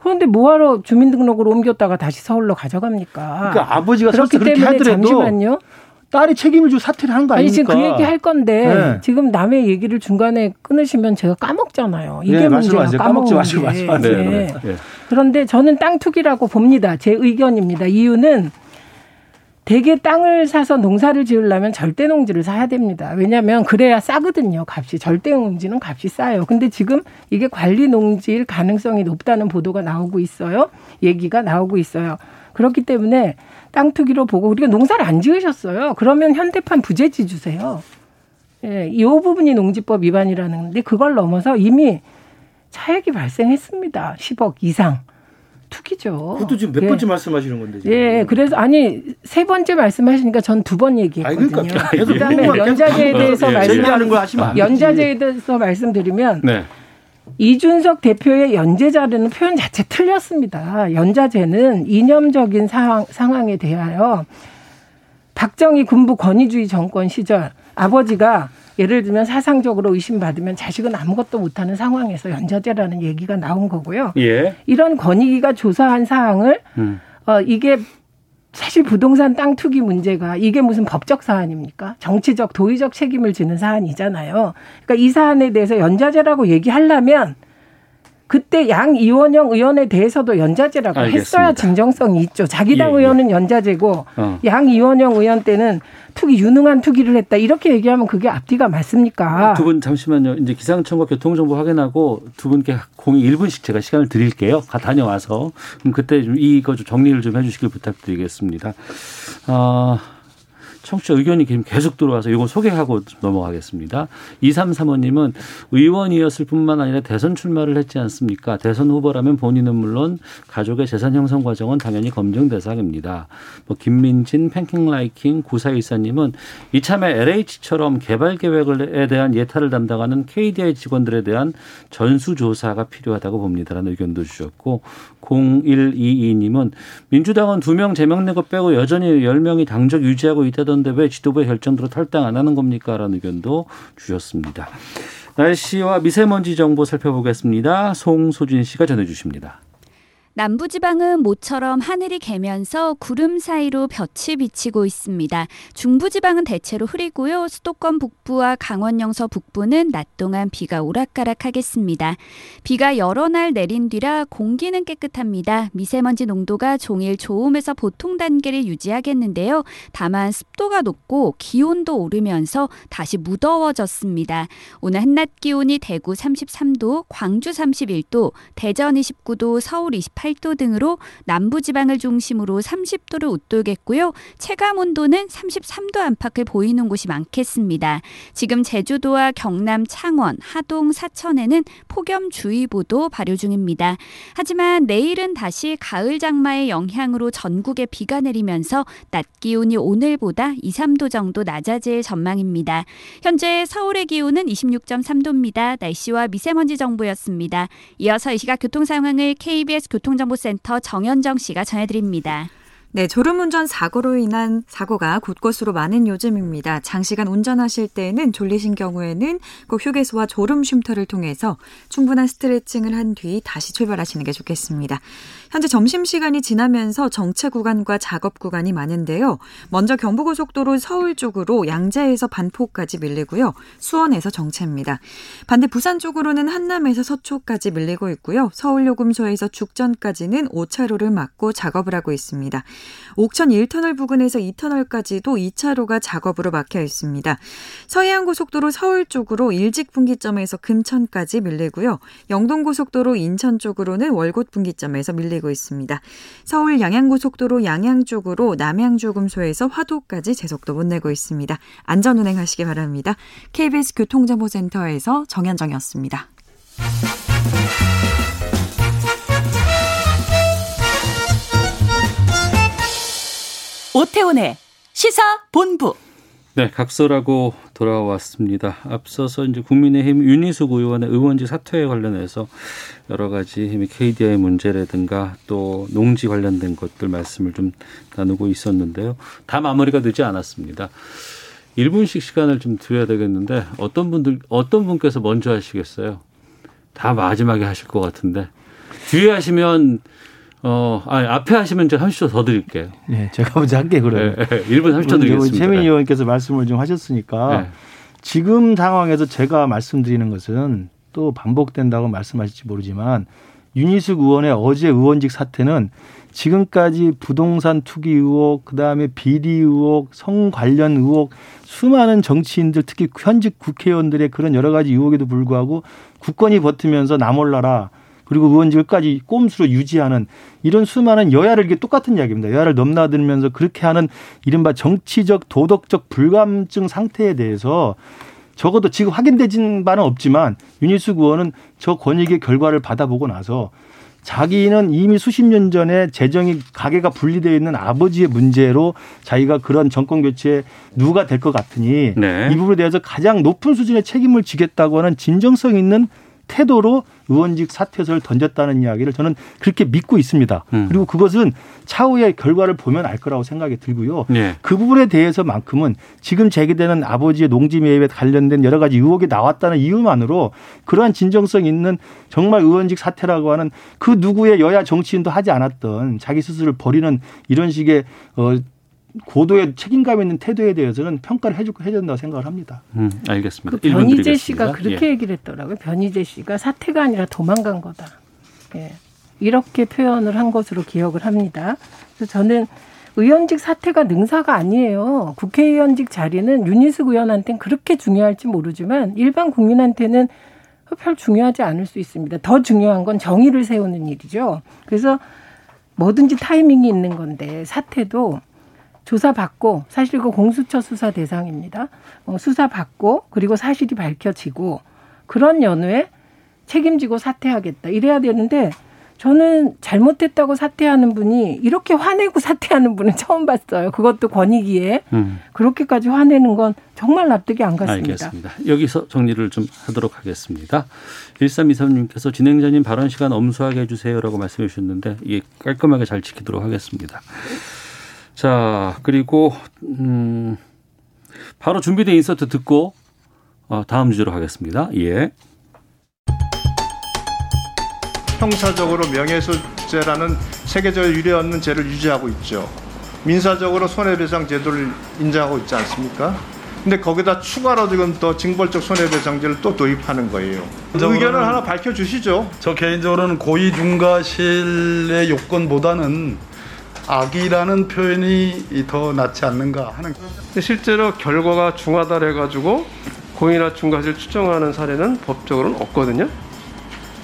그런데 뭐하러 주민등록으로 옮겼다가 다시 서울로 가져갑니까? 그러니까 아버지가 그렇기 때문에 잠시만요. 딸이 책임을 지고 사퇴를 한 거 아닙니까? 아니 지금 그 얘기 할 건데 네. 지금 남의 얘기를 중간에 끊으시면 제가 까먹잖아요. 이게 네, 문제예요. 까먹지 마시고. 네. 네. 네. 그런데 저는 땅 투기라고 봅니다. 제 의견입니다. 이유는 대개 땅을 사서 농사를 지으려면 절대 농지를 사야 됩니다. 왜냐하면 그래야 싸거든요. 값이 절대 농지는 값이 싸요. 근데 지금 이게 관리 농지일 가능성이 높다는 보도가 나오고 있어요. 얘기가 나오고 있어요. 그렇기 때문에 땅 투기로 보고 우리가 농사를 안 지으셨어요. 그러면 현대판 부재지 주세요. 예, 이 부분이 농지법 위반이라는데 그걸 넘어서 이미 차액이 발생했습니다. 10억 이상. 투기죠. 그것도 지금 몇 예. 번째 말씀하시는 건데 지금. 예, 그래서 아니 세 번째 말씀하시니까 전 두 번 얘기했거든요. 그러니까 그다음에 연자제에 대해서 예, 말씀하는 거 하시면 연자제에 대해서 말씀드리면 네. 이준석 대표의 연재자라는 표현 자체 틀렸습니다. 연자제는 이념적인 상황, 상황에 대하여 박정희 군부 권위주의 정권 시절 아버지가 예를 들면 사상적으로 의심받으면 자식은 아무것도 못하는 상황에서 연좌제라는 얘기가 나온 거고요. 예. 이런 권익위가 조사한 사항을 음. 어, 이게 사실 부동산 땅 투기 문제가 이게 무슨 법적 사안입니까? 정치적 도의적 책임을 지는 사안이잖아요. 그러니까 이 사안에 대해서 연좌제라고 얘기하려면 그때 양 이원영 의원에 대해서도 연좌제라고 알겠습니다. 했어야 진정성이 있죠. 자기 당 예, 예. 의원은 연좌제고 어. 양 이원영 의원 때는 투기 유능한 투기를 했다 이렇게 얘기하면 그게 앞뒤가 맞습니까? 두 분 잠시만요. 이제 기상청과 교통정보 확인하고 두 분께 공이 1분씩 제가 시간을 드릴게요. 가 다녀와서 그럼 그때 좀 이거 좀 정리를 좀 해주시길 부탁드리겠습니다. 아. 청취자 의견이 계속 들어와서 이거 소개하고 넘어가겠습니다. 2335님은 의원이었을 뿐만 아니라 대선 출마를 했지 않습니까? 대선 후보라면 본인은 물론 가족의 재산 형성 과정은 당연히 검증 대상입니다. 뭐 김민진, 팬킹 라이킹, 구사일사님은 이참에 LH처럼 개발 계획에 대한 예타를 담당하는 KDI 직원들에 대한 전수조사가 필요하다고 봅니다라는 의견도 주셨고 0122님은 민주당은 두 명 제명 내고 빼고 여전히 10명이 당적 유지하고 있다던데 왜 지도부의 결정대로 탈당 안 하는 겁니까? 라는 의견도 주셨습니다. 날씨와 미세먼지 정보 살펴보겠습니다. 송소진 씨가 전해주십니다. 남부지방은 모처럼 하늘이 개면서 구름 사이로 볕이 비치고 있습니다. 중부지방은 대체로 흐리고요. 수도권 북부와 강원 영서 북부는 낮 동안 비가 오락가락하겠습니다. 비가 여러 날 내린 뒤라 공기는 깨끗합니다. 미세먼지 농도가 종일 좋음에서 보통 단계를 유지하겠는데요. 다만 습도가 높고 기온도 오르면서 다시 무더워졌습니다. 오늘 한낮 기온이 대구 33도, 광주 31도, 대전 29도, 서울 28도 28도 등으로 남부 지방을 중심으로 30도를 웃돌겠고요. 체감 온도는 33도 안팎을 보이는 곳이 많겠습니다. 지금 제주도와 경남 창원, 하동, 사천에는 폭염주의보도 발효 중입니다. 하지만 내일은 다시 가을 장마의 영향으로 전국에 비가 내리면서 낮 기온이 오늘보다 2, 3도 정도 낮아질 전망입니다. 현재 서울의 기온은 26.3도입니다. 날씨와 미세먼지 정보였습니다. 이어서 이 시각 교통 상황을 KBS 교통 교통정보센터 정현정 씨가 전해드립니다. 네, 졸음운전 사고로 인한 사고가 곳곳으로 많은 요즘입니다. 장시간 운전하실 때에는 졸리신 경우에는 꼭 휴게소와 졸음 쉼터를 통해서 충분한 스트레칭을 한 뒤 다시 출발하시는 게 좋겠습니다. 현재 점심시간이 지나면서 정체 구간과 작업 구간이 많은데요. 먼저 경부고속도로 서울 쪽으로 양재에서 반포까지 밀리고요. 수원에서 정체입니다. 반대 부산 쪽으로는 한남에서 서초까지 밀리고 있고요. 서울 요금소에서 죽전까지는 5차로를 막고 작업을 하고 있습니다. 옥천 1터널 부근에서 2터널까지도 2차로가 작업으로 막혀 있습니다. 서해안 고속도로 서울 쪽으로 일직 분기점에서 금천까지 밀리고요. 영동 고속도로 인천 쪽으로는 월곶 분기점에서 밀리고 있습니다. 서울 양양고속도로 양양 쪽으로 남양주금소에서 화도까지 제속도 못 내고 있습니다. 안전 운행하시기 바랍니다. KBS 교통정보센터에서 정현정이었습니다. 오태훈의 시사 본부. 네, 각설하고 돌아왔습니다. 앞서서 이제 국민의힘 윤희숙 의원의 의원직 사퇴에 관련해서 여러 가지 KDI 문제라든가 또 농지 관련된 것들 말씀을 좀 나누고 있었는데요. 다 마무리가 되지 않았습니다. 1분씩 시간을 좀 드려야 되겠는데 어떤 분들 어떤 분께서 먼저 하시겠어요? 다 마지막에 하실 것 같은데 뒤에 하시면 어, 아니, 앞에 하시면 제가 30초 더 드릴게요. 네, 제가 먼저 할게요, 그러면. 네, 네, 1분 30초 드리겠습니다. 최민희 의원께서 말씀을 좀 하셨으니까 네. 지금 상황에서 제가 말씀드리는 것은 또 반복된다고 말씀하실지 모르지만 윤희숙 의원의 어제 의원직 사태는 지금까지 부동산 투기 의혹, 그다음에 비리 의혹, 성 관련 의혹, 수많은 정치인들 특히 현직 국회의원들의 그런 여러 가지 의혹에도 불구하고 국권이 버티면서 나몰라라 그리고 의원직을까지 꼼수로 유지하는 이런 수많은 여야를 이게 똑같은 이야기입니다. 여야를 넘나들면서 그렇게 하는 이른바 정치적 도덕적 불감증 상태에 대해서 적어도 지금 확인되진 바는 없지만 윤희숙 의원은 저 권익의 결과를 받아보고 나서 자기는 이미 수십 년 전에 재정이 가계가 분리되어 있는 아버지의 문제로 자기가 그런 정권 교체에 누가 될 것 같으니 네. 이 부분에 대해서 가장 높은 수준의 책임을 지겠다고 하는 진정성 있는 태도로 의원직 사퇴서를 던졌다는 이야기를 저는 그렇게 믿고 있습니다. 음. 그리고 그것은 차후의 결과를 보면 알 거라고 생각이 들고요. 네. 그 부분에 대해서만큼은 지금 제기되는 아버지의 농지 매입에 관련된 여러 가지 의혹이 나왔다는 이유만으로 그러한 진정성 있는 정말 의원직 사퇴라고 하는 그 누구의 여야 정치인도 하지 않았던 자기 스스로를 버리는 이런 식의 어 고도의 책임감 있는 태도에 대해서는 평가를 해주고 해야 된다고 생각을 합니다. 음, 알겠습니다. 그 변희재 씨가 그렇게 예. 얘기를 했더라고요. 변희재 씨가 사퇴가 아니라 도망간 거다. 예. 이렇게 표현을 한 것으로 기억을 합니다. 그래서 저는 의원직 사퇴가 능사가 아니에요. 국회의원직 자리는 윤희숙 의원한테는 그렇게 중요할지 모르지만 일반 국민한테는 별 중요하지 않을 수 있습니다. 더 중요한 건 정의를 세우는 일이죠. 그래서 뭐든지 타이밍이 있는 건데 사퇴도 조사받고 사실 그 공수처 수사 대상입니다. 어, 수사받고 그리고 사실이 밝혀지고 그런 연후에 책임지고 사퇴하겠다 이래야 되는데 저는 잘못했다고 사퇴하는 분이 이렇게 화내고 사퇴하는 분은 처음 봤어요. 그것도 권익위에 음. 그렇게까지 화내는 건 정말 납득이 안 갔습니다. 알겠습니다. 여기서 정리를 좀 하도록 하겠습니다. 1323님께서 진행자님 발언 시간 엄수하게 해주세요라고 말씀해 주셨는데 이게 깔끔하게 잘 지키도록 하겠습니다. 자, 그리고 음 바로 준비된 인서트 듣고 어, 다음 주제로 가겠습니다. 예. 형사적으로 명예훼손죄라는 세계적으로 유례없는 죄를 유지하고 있죠. 민사적으로 손해배상 제도를 인정하고 있지 않습니까? 근데 거기다 추가로 지금 또 징벌적 손해배상제를 또 도입하는 거예요. 의견을 하나 밝혀주시죠. 저 개인적으로는 고의중과실의 요건보다는 악이라는 표현이 더 낫지 않는가 하는. 실제로 결과가 중하다 해가지고 고의나 중과실 추정하는 사례는 법적으로는 없거든요.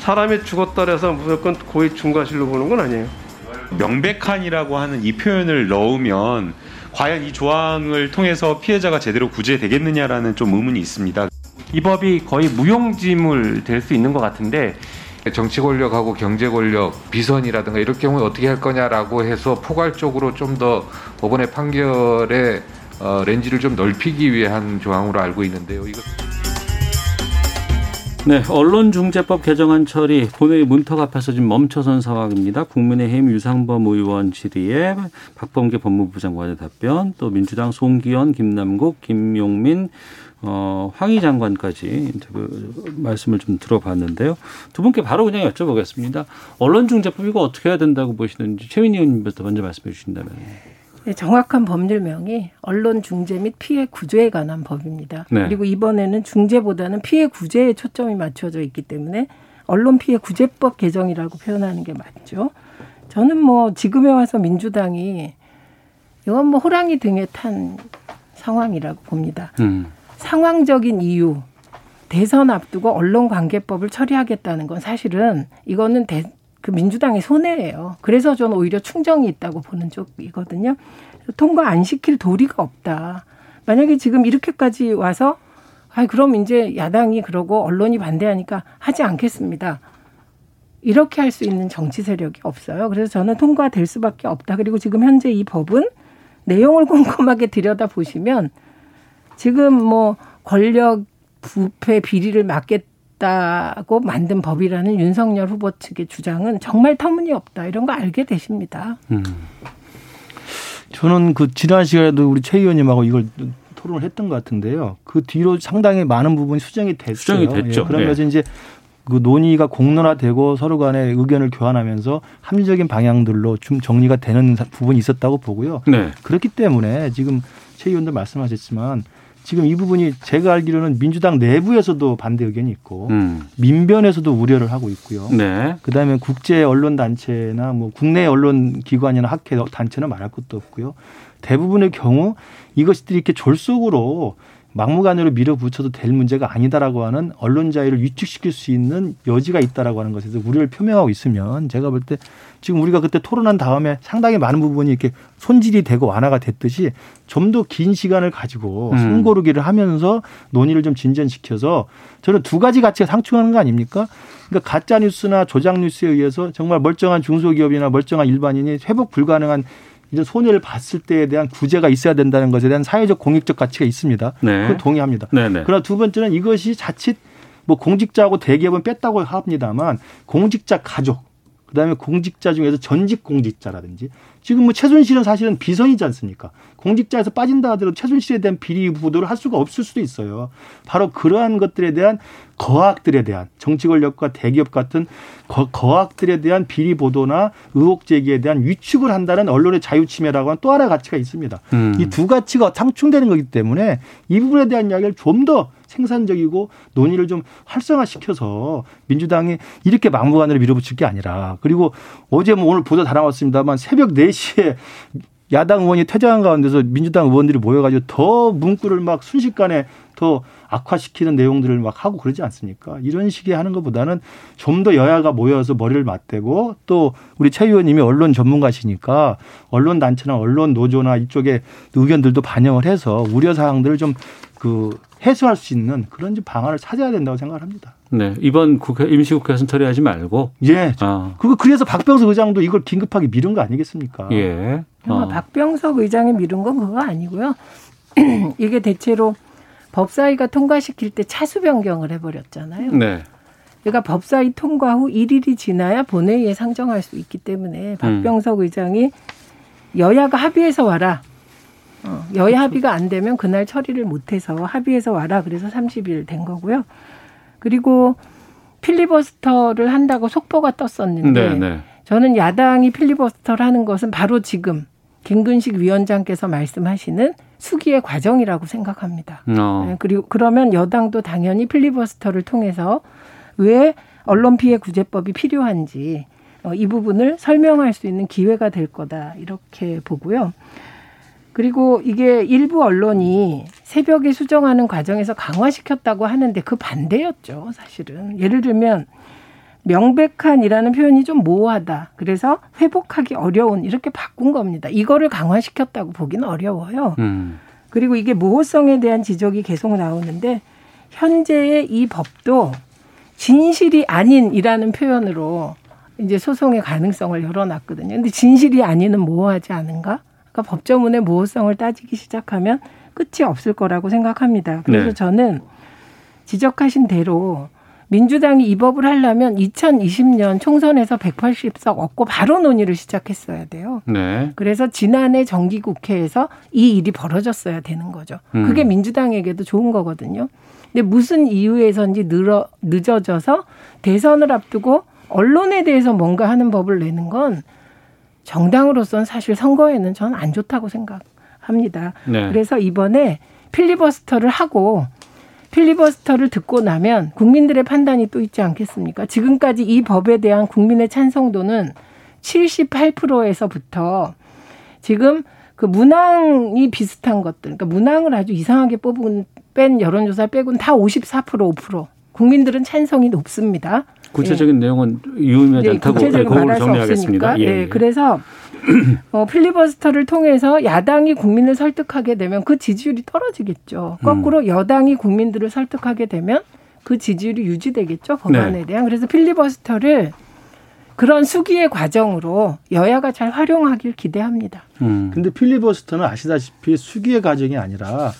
사람이 죽었다 해서 무조건 고의 중과실로 보는 건 아니에요. 명백한이라고 하는 이 표현을 넣으면 과연 이 조항을 통해서 피해자가 제대로 구제되겠느냐라는 좀 의문이 있습니다. 이 법이 거의 무용지물 될 수 있는 것 같은데 정치 권력하고 경제 권력, 비선이라든가 이럴 경우에 어떻게 할 거냐라고 해서 포괄적으로 좀 더 법원의 판결의 어, 렌즈를 좀 넓히기 위한 조항으로 알고 있는데요. 이거. 네, 언론중재법 개정안 처리 본회의 문턱 앞에서 지금 멈춰선 상황입니다. 국민의힘 유상범 의원 질의에 박범계 법무부 장관의 답변, 또 민주당 송기현, 김남국, 김용민 어, 황희 장관까지 인터뷰 말씀을 좀 들어봤는데요. 두 분께 바로 그냥 여쭤보겠습니다. 언론중재법 이거 어떻게 해야 된다고 보시는지 최민희 의원님부터 먼저 말씀해 주신다면. 네, 정확한 법률명이 언론 중재 및 피해 구제에 관한 법입니다. 네. 그리고 이번에는 중재보다는 피해 구제에 초점이 맞춰져 있기 때문에 언론 피해 구제법 개정이라고 표현하는 게 맞죠. 저는 뭐 지금에 와서 민주당이 이건 뭐 호랑이 등에 탄 상황이라고 봅니다. 음. 상황적인 이유, 대선 앞두고 언론관계법을 처리하겠다는 건 사실은 이거는 대, 그 민주당의 손해예요. 그래서 저는 오히려 충정이 있다고 보는 쪽이거든요. 통과 안 시킬 도리가 없다. 만약에 지금 이렇게까지 와서 아 그럼 이제 야당이 그러고 언론이 반대하니까 하지 않겠습니다. 이렇게 할 수 있는 정치 세력이 없어요. 그래서 저는 통과될 수밖에 없다. 그리고 지금 현재 이 법은 내용을 꼼꼼하게 들여다 보시면 지금 뭐 권력 부패 비리를 막겠다고 만든 법이라는 윤석열 후보 측의 주장은 정말 터무니없다. 이런 거 알게 되십니다. 음. 저는 그 지난 시간에도 우리 최 의원님하고 이걸 토론을 했던 것 같은데요. 그 뒤로 상당히 많은 부분이 수정이 됐어요. 수정이 됐죠. 예, 그러면서 네. 이제 그 논의가 공론화되고 서로 간에 의견을 교환하면서 합리적인 방향들로 좀 정리가 되는 부분이 있었다고 보고요. 네. 그렇기 때문에 지금 최 의원도 말씀하셨지만 지금 이 부분이 제가 알기로는 민주당 내부에서도 반대 의견이 있고 음. 민변에서도 우려를 하고 있고요. 네. 그다음에 국제 언론 단체나 뭐 국내 언론 기관이나 학회 단체는 말할 것도 없고요. 대부분의 경우 이것들이 이렇게 졸속으로 막무가내로 밀어붙여도 될 문제가 아니다라고 하는 언론 자유를 위축시킬 수 있는 여지가 있다라고 하는 것에서 우려를 표명하고 있으면 제가 볼 때 지금 우리가 그때 토론한 다음에 상당히 많은 부분이 이렇게 손질이 되고 완화가 됐듯이 좀 더 긴 시간을 가지고 숨고르기를 음. 하면서 논의를 좀 진전시켜서 저는 두 가지 가치가 상충하는 거 아닙니까? 그러니까 가짜 뉴스나 조작 뉴스에 의해서 정말 멀쩡한 중소기업이나 멀쩡한 일반인이 회복 불가능한 이제 손해를 봤을 때에 대한 구제가 있어야 된다는 것에 대한 사회적 공익적 가치가 있습니다. 네. 그 동의합니다. 네네. 그러나 두 번째는 이것이 자칫 뭐 공직자하고 대기업은 뺐다고 합니다만 공직자 가족 그다음에 공직자 중에서 전직 공직자라든지 지금 뭐 최순실은 사실은 비선이지 않습니까? 공직자에서 빠진다 하더라도 최순실에 대한 비리 보도를 할 수가 없을 수도 있어요. 바로 그러한 것들에 대한 거학들에 대한 정치 권력과 대기업 같은 거, 거학들에 대한 비리 보도나 의혹 제기에 대한 위축을 한다는 언론의 자유 침해라고 하는 또 하나의 가치가 있습니다. 음. 이두 가치가 상충되는 거기 때문에 이 부분에 대한 이야기를 좀더 생산적이고 논의를 좀 활성화시켜서 민주당이 이렇게 막무가내로 밀어붙일 게 아니라 그리고 어제 뭐 오늘 보도 다 나왔습니다만 새벽 4시에 야당 의원이 퇴장한 가운데서 민주당 의원들이 모여가지고 더 문구를 막 순식간에 더 악화시키는 내용들을 막 하고 그러지 않습니까? 이런 식의 하는 것보다는 좀 더 여야가 모여서 머리를 맞대고 또 우리 최 의원님이 언론 전문가시니까 언론 단체나 언론 노조나 이쪽에 의견들도 반영을 해서 우려 사항들을 좀그 해소할 수 있는 그런 방안을 찾아야 된다고 생각을 합니다. 네. 이번 국회, 임시국회에서는 처리하지 말고. 예. 아. 그거 그래서 박병석 의장도 이걸 긴급하게 미룬 거 아니겠습니까? 예. 어. 박병석 의장이 미룬 건 그거 아니고요. 이게 대체로 법사위가 통과시킬 때 차수 변경을 해버렸잖아요. 네. 그러니까 법사위 통과 후 1일이 지나야 본회의에 상정할 수 있기 때문에 박병석 음. 의장이 여야가 합의해서 와라. 어, 여야 합의가 안 되면 그날 처리를 못해서 합의해서 와라. 그래서 30일 된 거고요. 그리고 필리버스터를 한다고 속보가 떴었는데 네, 네. 저는 야당이 필리버스터를 하는 것은 바로 지금 김근식 위원장께서 말씀하시는 수기의 과정이라고 생각합니다. 어. 네, 그리고 그러면 여당도 당연히 필리버스터를 통해서 왜 언론 피해 구제법이 필요한지 어, 이 부분을 설명할 수 있는 기회가 될 거다 이렇게 보고요. 그리고 이게 일부 언론이 새벽에 수정하는 과정에서 강화시켰다고 하는데 그 반대였죠, 사실은. 예를 들면 명백한이라는 표현이 좀 모호하다. 그래서 회복하기 어려운 이렇게 바꾼 겁니다. 이거를 강화시켰다고 보기는 어려워요. 음. 그리고 이게 모호성에 대한 지적이 계속 나오는데 현재의 이 법도 진실이 아닌이라는 표현으로 이제 소송의 가능성을 열어놨거든요. 근데 진실이 아닌은 모호하지 않은가? 그러니까 법조문의 모호성을 따지기 시작하면 끝이 없을 거라고 생각합니다. 그래서 네. 저는 지적하신 대로 민주당이 이 법을 하려면 2020년 총선에서 180석 얻고 바로 논의를 시작했어야 돼요. 네. 그래서 지난해 정기국회에서 이 일이 벌어졌어야 되는 거죠. 음. 그게 민주당에게도 좋은 거거든요. 근데 무슨 이유에서인지 늘어, 늦어져서 대선을 앞두고 언론에 대해서 뭔가 하는 법을 내는 건 정당으로서는 사실 선거에는 저는 안 좋다고 생각합니다. 네. 그래서 이번에 필리버스터를 하고 필리버스터를 듣고 나면 국민들의 판단이 또 있지 않겠습니까? 지금까지 이 법에 대한 국민의 찬성도는 78%에서부터 지금 그 문항이 비슷한 것들, 그러니까 문항을 아주 이상하게 뽑은 뺀 여론조사 빼고는 다54% 5%. 국민들은 찬성이 높습니다. 구체적인 예. 내용은 유의미하지 네, 않다고 구체적으로 말할 수 없으니까. 예, 네, 예. 그래서 어, 필리버스터를 통해서 야당이 국민을 설득하게 되면 그 지지율이 떨어지겠죠. 거꾸로 음. 여당이 국민들을 설득하게 되면 그 지지율이 유지되겠죠. 법안에 네. 대한. 그래서 필리버스터를 그런 수기의 과정으로 여야가 잘 활용하길 기대합니다. 음. 근데 필리버스터는 아시다시피 수기의 과정이 아니라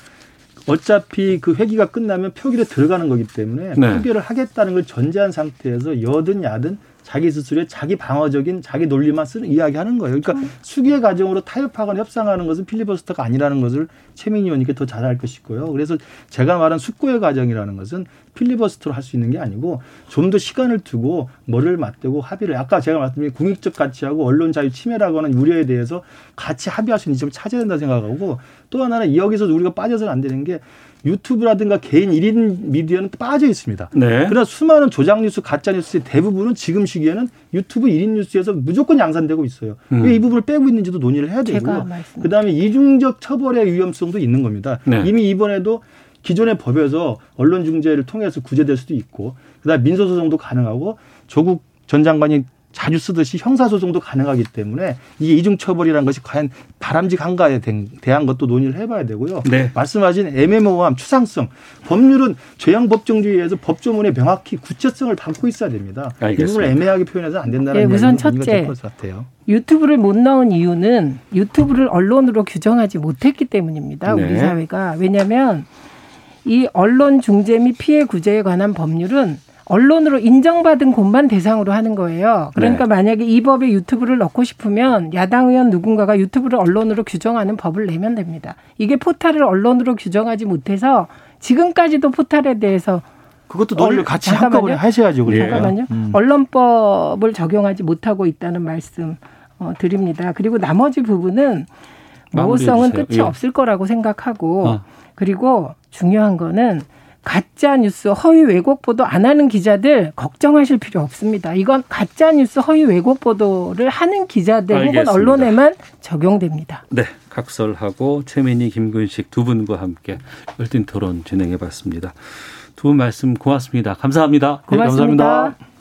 어차피 그 회기가 끝나면 표결에 들어가는 거기 때문에 네. 표결을 하겠다는 걸 전제한 상태에서 여든 야든 자기 스스로의 자기 방어적인 자기 논리만 쓰는 이야기하는 거예요. 그러니까 음. 수기의 과정으로 타협하거나 협상하는 것은 필리버스터가 아니라는 것을 최민희 의원님께 더 잘 알 것이고요. 그래서 제가 말한 숙고의 과정이라는 것은 필리버스터로 할 수 있는 게 아니고 좀 더 시간을 두고 머리를 맞대고 합의를 아까 제가 말씀드린 국익적 가치하고 언론 자유 침해라고 하는 우려에 대해서 같이 합의할 수 있는 점을 찾아야 된다 생각하고 또 하나는 여기서 우리가 빠져서는 안 되는 게 유튜브라든가 개인 일인 미디어는 빠져 있습니다. 네. 그러나 수많은 조작 뉴스, 가짜 뉴스의 대부분은 지금 시기에는 유튜브 일인 뉴스에서 무조건 양산되고 있어요. 음. 왜이 부분을 빼고 있는지도 논의를 해야 되고 그다음에 이중적 처벌의 위험성도 있는 겁니다. 네. 이미 이번에도 기존의 법에서 언론 중재를 통해서 구제될 수도 있고 그다음 민소소송도 가능하고 조국 전 장관이 자주 쓰듯이 형사소송도 가능하기 때문에 이게 이중처벌이라는 것이 과연 바람직한가에 대한 것도 논의를 해봐야 되고요. 네. 말씀하신 애매모호함, 추상성, 법률은 죄형 법정주의에서 법조문에 명확히 구체성을 담고 있어야 됩니다. 알겠습니다. 이 부분을 애매하게 표현해서 안 된다는 네, 우선 첫째, 유튜브를 못 넣은 이유는 유튜브를 언론으로 규정하지 못했기 때문입니다. 우리 네. 사회가 왜냐하면 이 언론 중재 및 피해 구제에 관한 법률은 언론으로 인정받은 곳만 대상으로 하는 거예요. 그러니까 네. 만약에 이 법에 유튜브를 넣고 싶으면 야당 의원 누군가가 유튜브를 언론으로 규정하는 법을 내면 됩니다. 이게 포탈을 언론으로 규정하지 못해서 지금까지도 포탈에 대해서 그것도 논의를 같이 한꺼번에 하셔야죠. 그러니까. 잠깐만요. 음. 언론법을 적용하지 못하고 있다는 말씀 어, 드립니다. 그리고 나머지 부분은 모호성은 끝이 예. 없을 거라고 생각하고 어. 그리고 중요한 거는 가짜 뉴스 허위 왜곡 보도 안 하는 기자들 걱정하실 필요 없습니다. 이건 가짜 뉴스 허위 왜곡 보도를 하는 기자들 알겠습니다. 혹은 언론에만 적용됩니다. 네, 각설하고 최민희, 김근식 두 분과 함께 열띤 토론 진행해 봤습니다. 두 분 말씀 고맙습니다. 감사합니다. 고맙습니다. 네, 감사합니다.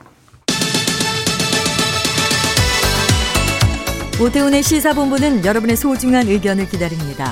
오태훈의 시사본부는 여러분의 소중한 의견을 기다립니다.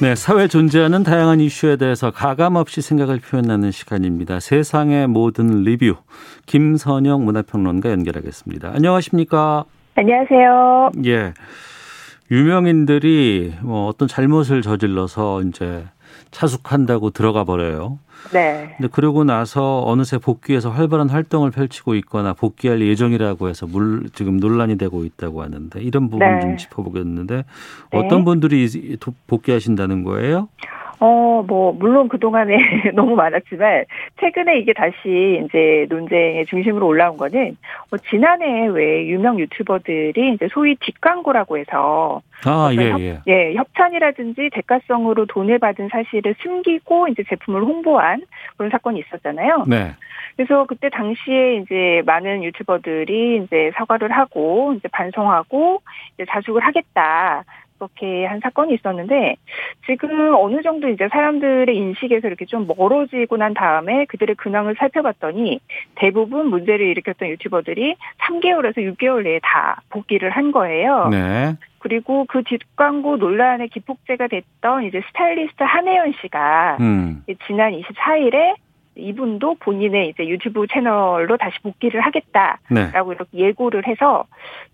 네, 사회 존재하는 다양한 이슈에 대해서 가감 없이 생각을 표현하는 시간입니다. 세상의 모든 리뷰 김선영 문화평론가 연결하겠습니다. 안녕하십니까? 안녕하세요. 예. 유명인들이 뭐 어떤 잘못을 저질러서 이제 차숙한다고 들어가 버려요. 네. 근데 그러고 나서 어느새 복귀해서 활발한 활동을 펼치고 있거나 복귀할 예정이라고 해서 물 지금 논란이 되고 있다고 하는데 이런 부분 네. 좀 짚어보겠는데 네. 어떤 분들이 복귀하신다는 거예요? 어, 뭐, 물론 그동안에 너무 많았지만, 최근에 이게 다시 이제 논쟁의 중심으로 올라온 거는, 뭐 지난해 왜 유명 유튜버들이 이제 소위 뒷광고라고 해서, 아, 예, 협, 예. 예, 협찬이라든지 대가성으로 돈을 받은 사실을 숨기고 이제 제품을 홍보한 그런 사건이 있었잖아요. 네. 그래서 그때 당시에 이제 많은 유튜버들이 이제 사과를 하고 이제 반성하고 이제 자숙을 하겠다. 그렇게 한 사건이 있었는데 지금 어느 정도 이제 사람들의 인식에서 이렇게 좀 멀어지고 난 다음에 그들의 근황을 살펴봤더니 대부분 문제를 일으켰던 유튜버들이 3개월에서 6개월 내에 다 복귀를 한 거예요. 네. 그리고 그 뒷광고 논란의 기폭제가 됐던 이제 스타일리스트 한혜연 씨가 음. 지난 24일에 이분도 본인의 이제 유튜브 채널로 다시 복귀를 하겠다라고 네. 이렇게 예고를 해서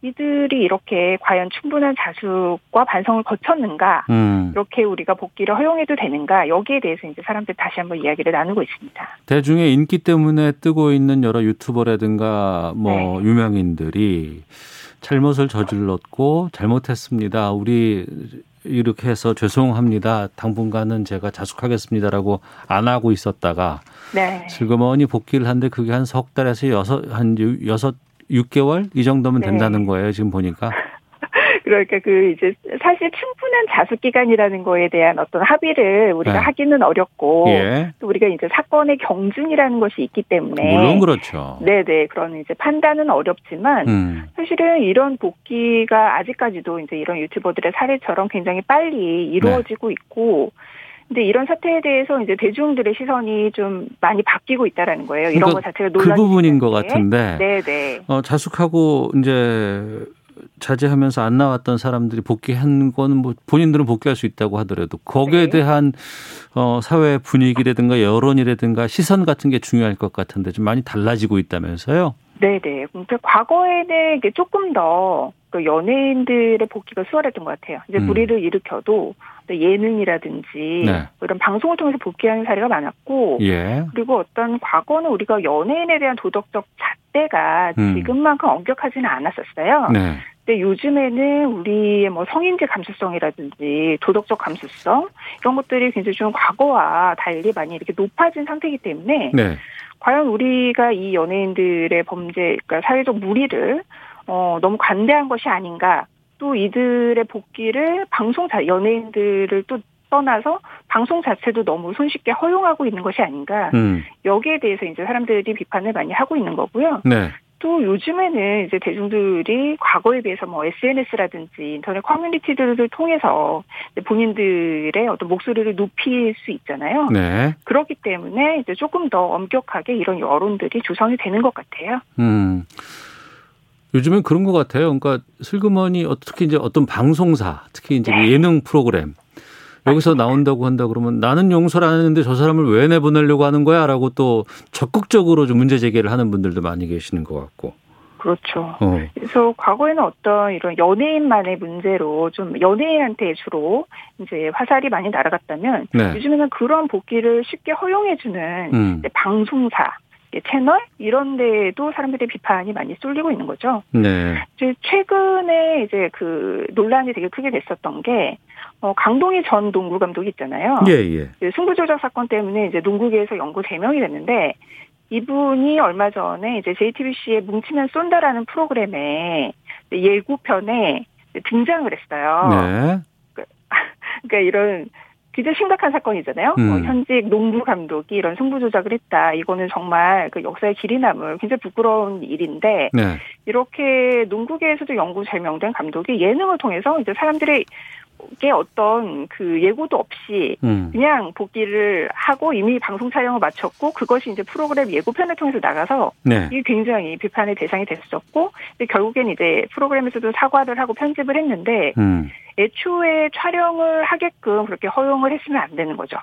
이들이 이렇게 과연 충분한 자숙과 반성을 거쳤는가 음. 이렇게 우리가 복귀를 허용해도 되는가 여기에 대해서 이제 사람들 다시 한번 이야기를 나누고 있습니다. 대중의 인기 때문에 뜨고 있는 여러 유튜버라든가 뭐 네. 유명인들이 잘못을 저질렀고 잘못했습니다. 우리 이렇게 해서 죄송합니다. 당분간은 제가 자숙하겠습니다라고 안 하고 있었다가 네. 슬그머니 복귀를 한데 그게 한 석 달에서 여섯 한 여섯 6개월 이 정도면 네. 된다는 거예요. 지금 보니까. 그러니까 그 이제 사실 충분한 자숙 기간이라는 거에 대한 어떤 합의를 우리가 네. 하기는 어렵고 예. 또 우리가 이제 사건의 경중이라는 것이 있기 때문에 물론 그렇죠. 네네 그런 이제 판단은 어렵지만 음. 사실은 이런 복귀가 아직까지도 이제 이런 유튜버들의 사례처럼 굉장히 빨리 이루어지고 네. 있고 근데 이런 사태에 대해서 이제 대중들의 시선이 좀 많이 바뀌고 있다라는 거예요. 이런 그러니까 것 자체가 논란이 그 부분인 것 같은데. 네, 네. 어, 자숙하고 이제 자제하면서 안 나왔던 사람들이 복귀한 거는 뭐 본인들은 복귀할 수 있다고 하더라도 거기에 네. 대한 어 사회 분위기라든가 여론이라든가 시선 같은 게 중요할 것 같은데 좀 많이 달라지고 있다면서요? 네네. 그러니까 과거에는 이게 조금 더그 연예인들의 복귀가 수월했던 것 같아요. 이제 음. 불의를 일으켜도 예능이라든지 네. 이런 방송을 통해서 복귀하는 사례가 많았고 예. 그리고 어떤 과거는 우리가 연예인에 대한 도덕적 잣 대가 음. 지금만큼 엄격하지는 않았었어요. 네. 근데 요즘에는 우리의 뭐 성인지 감수성이라든지 도덕적 감수성 이런 것들이 굉장히 좀 과거와 달리 많이 이렇게 높아진 상태이기 때문에 네. 과연 우리가 이 연예인들의 범죄, 그러니까 사회적 무리를 어, 너무 관대한 것이 아닌가. 또 이들의 복귀를 방송 자 연예인들을 또 떠나서 방송 자체도 너무 손쉽게 허용하고 있는 것이 아닌가. 음. 여기에 대해서 이제 사람들이 비판을 많이 하고 있는 거고요. 네. 또 요즘에는 이제 대중들이 과거에 비해서 뭐 SNS라든지 인터넷 커뮤니티들을 통해서 본인들의 어떤 목소리를 높일 수 있잖아요. 네. 그렇기 때문에 이제 조금 더 엄격하게 이런 여론들이 조성이 되는 것 같아요. 음. 요즘엔 그런 것 같아요. 그러니까 슬그머니 어떻게 이제 어떤 방송사, 특히 이제 네. 예능 프로그램 여기서 나온다고 한다 그러면 나는 용서를 안 했는데 저 사람을 왜 내보내려고 하는 거야 라고 또 적극적으로 좀 문제 제기를 하는 분들도 많이 계시는 것 같고. 그렇죠. 어. 그래서 과거에는 어떤 이런 연예인만의 문제로 좀 연예인한테 주로 이제 화살이 많이 날아갔다면 네. 요즘에는 그런 복귀를 쉽게 허용해주는 음. 방송사, 채널 이런 데에도 사람들의 비판이 많이 쏠리고 있는 거죠. 네. 이제 최근에 이제 그 논란이 되게 크게 됐었던 게 어, 강동희 전 농구 감독이 있잖아요. 예, 예. 그 승부 조작 사건 때문에 이제 농구계에서 연구 제명이 됐는데 이분이 얼마 전에 이제 JTBC의 뭉치면 쏜다라는 프로그램에 예고편에 등장을 했어요. 네. 그, 그러니까 이런 굉장히 심각한 사건이잖아요. 음. 어, 현직 농구 감독이 이런 승부 조작을 했다. 이거는 정말 그 역사의 길이 남을 굉장히 부끄러운 일인데 네. 이렇게 농구계에서도 연구 제명된 감독이 예능을 통해서 이제 사람들의 게 어떤 그 예고도 없이 음. 그냥 복귀를 하고 이미 방송 촬영을 마쳤고 그것이 이제 프로그램 예고편을 통해서 나가서 네. 이게 굉장히 비판의 대상이 됐었고 결국엔 이제 프로그램에서도 사과를 하고 편집을 했는데 음. 애초에 촬영을 하게끔 그렇게 허용을 했으면 안 되는 거죠.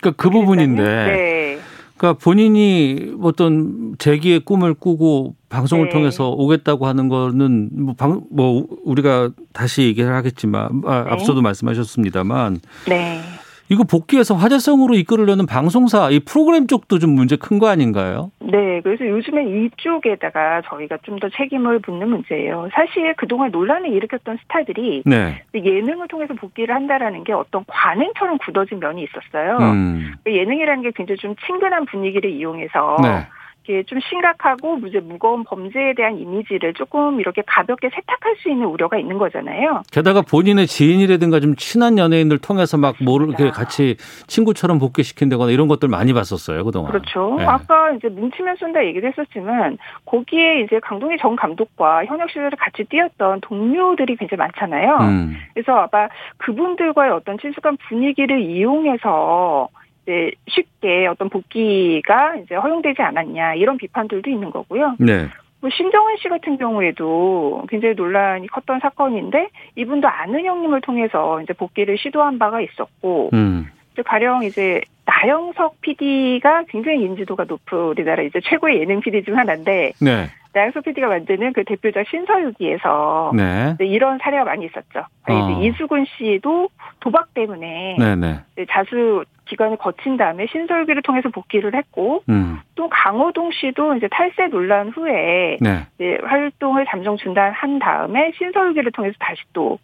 그러니까 그 부분인데. 네. 그러니까 본인이 어떤 재기의 꿈을 꾸고 방송을 네. 통해서 오겠다고 하는 거는 뭐, 방, 뭐 우리가 다시 얘기를 하겠지만 아, 네. 앞서도 말씀하셨습니다만 네. 이거 복귀해서 화제성으로 이끌으려는 방송사 이 프로그램 쪽도 좀 문제 큰 거 아닌가요? 네, 그래서 요즘엔 이쪽에다가 저희가 좀 더 책임을 묻는 문제예요. 사실 그동안 논란을 일으켰던 스타들이 네. 예능을 통해서 복귀를 한다라는 게 어떤 관행처럼 굳어진 면이 있었어요. 음. 예능이라는 게 굉장히 좀 친근한 분위기를 이용해서 네. 이게 좀 심각하고 이제 무거운 범죄에 대한 이미지를 조금 이렇게 가볍게 세탁할 수 있는 우려가 있는 거잖아요. 게다가 본인의 지인이라든가 좀 친한 연예인들 통해서 막 뭐를 이렇게 같이 친구처럼 복귀시킨다거나 이런 것들 많이 봤었어요 그동안. 그렇죠. 네. 아까 이제 뭉치면 쏜다 얘기도 했었지만 거기에 이제 강동희 전 감독과 현역 시절에 같이 뛰었던 동료들이 굉장히 많잖아요. 음. 그래서 아마 그분들과의 어떤 친숙한 분위기를 이용해서 이제 쉽게 어떤 복귀가 이제 허용되지 않았냐 이런 비판들도 있는 거고요. 네. 뭐 신정은 씨 같은 경우에도 굉장히 논란이 컸던 사건인데 이분도 아는 형님을 통해서 이제 복귀를 시도한 바가 있었고 음. 가령 이제 나영석 PD가 굉장히 인지도가 높은 우리나라 이제 최고의 예능 PD 중 하나인데 네. 나영석 PD가 만드는 그 대표작 신서유기에서 네. 이런 사례가 많이 있었죠. 어. 이수근 씨도 도박 때문에 네네. 네. 자수 기간을 거친 다음에 신설기를 통해서 복귀를 했고 음. 또 강호동 씨도 이제 탈세 논란 후에 네. 활동을 잠정 중단한 다음에 신설기를 통해서 다시 또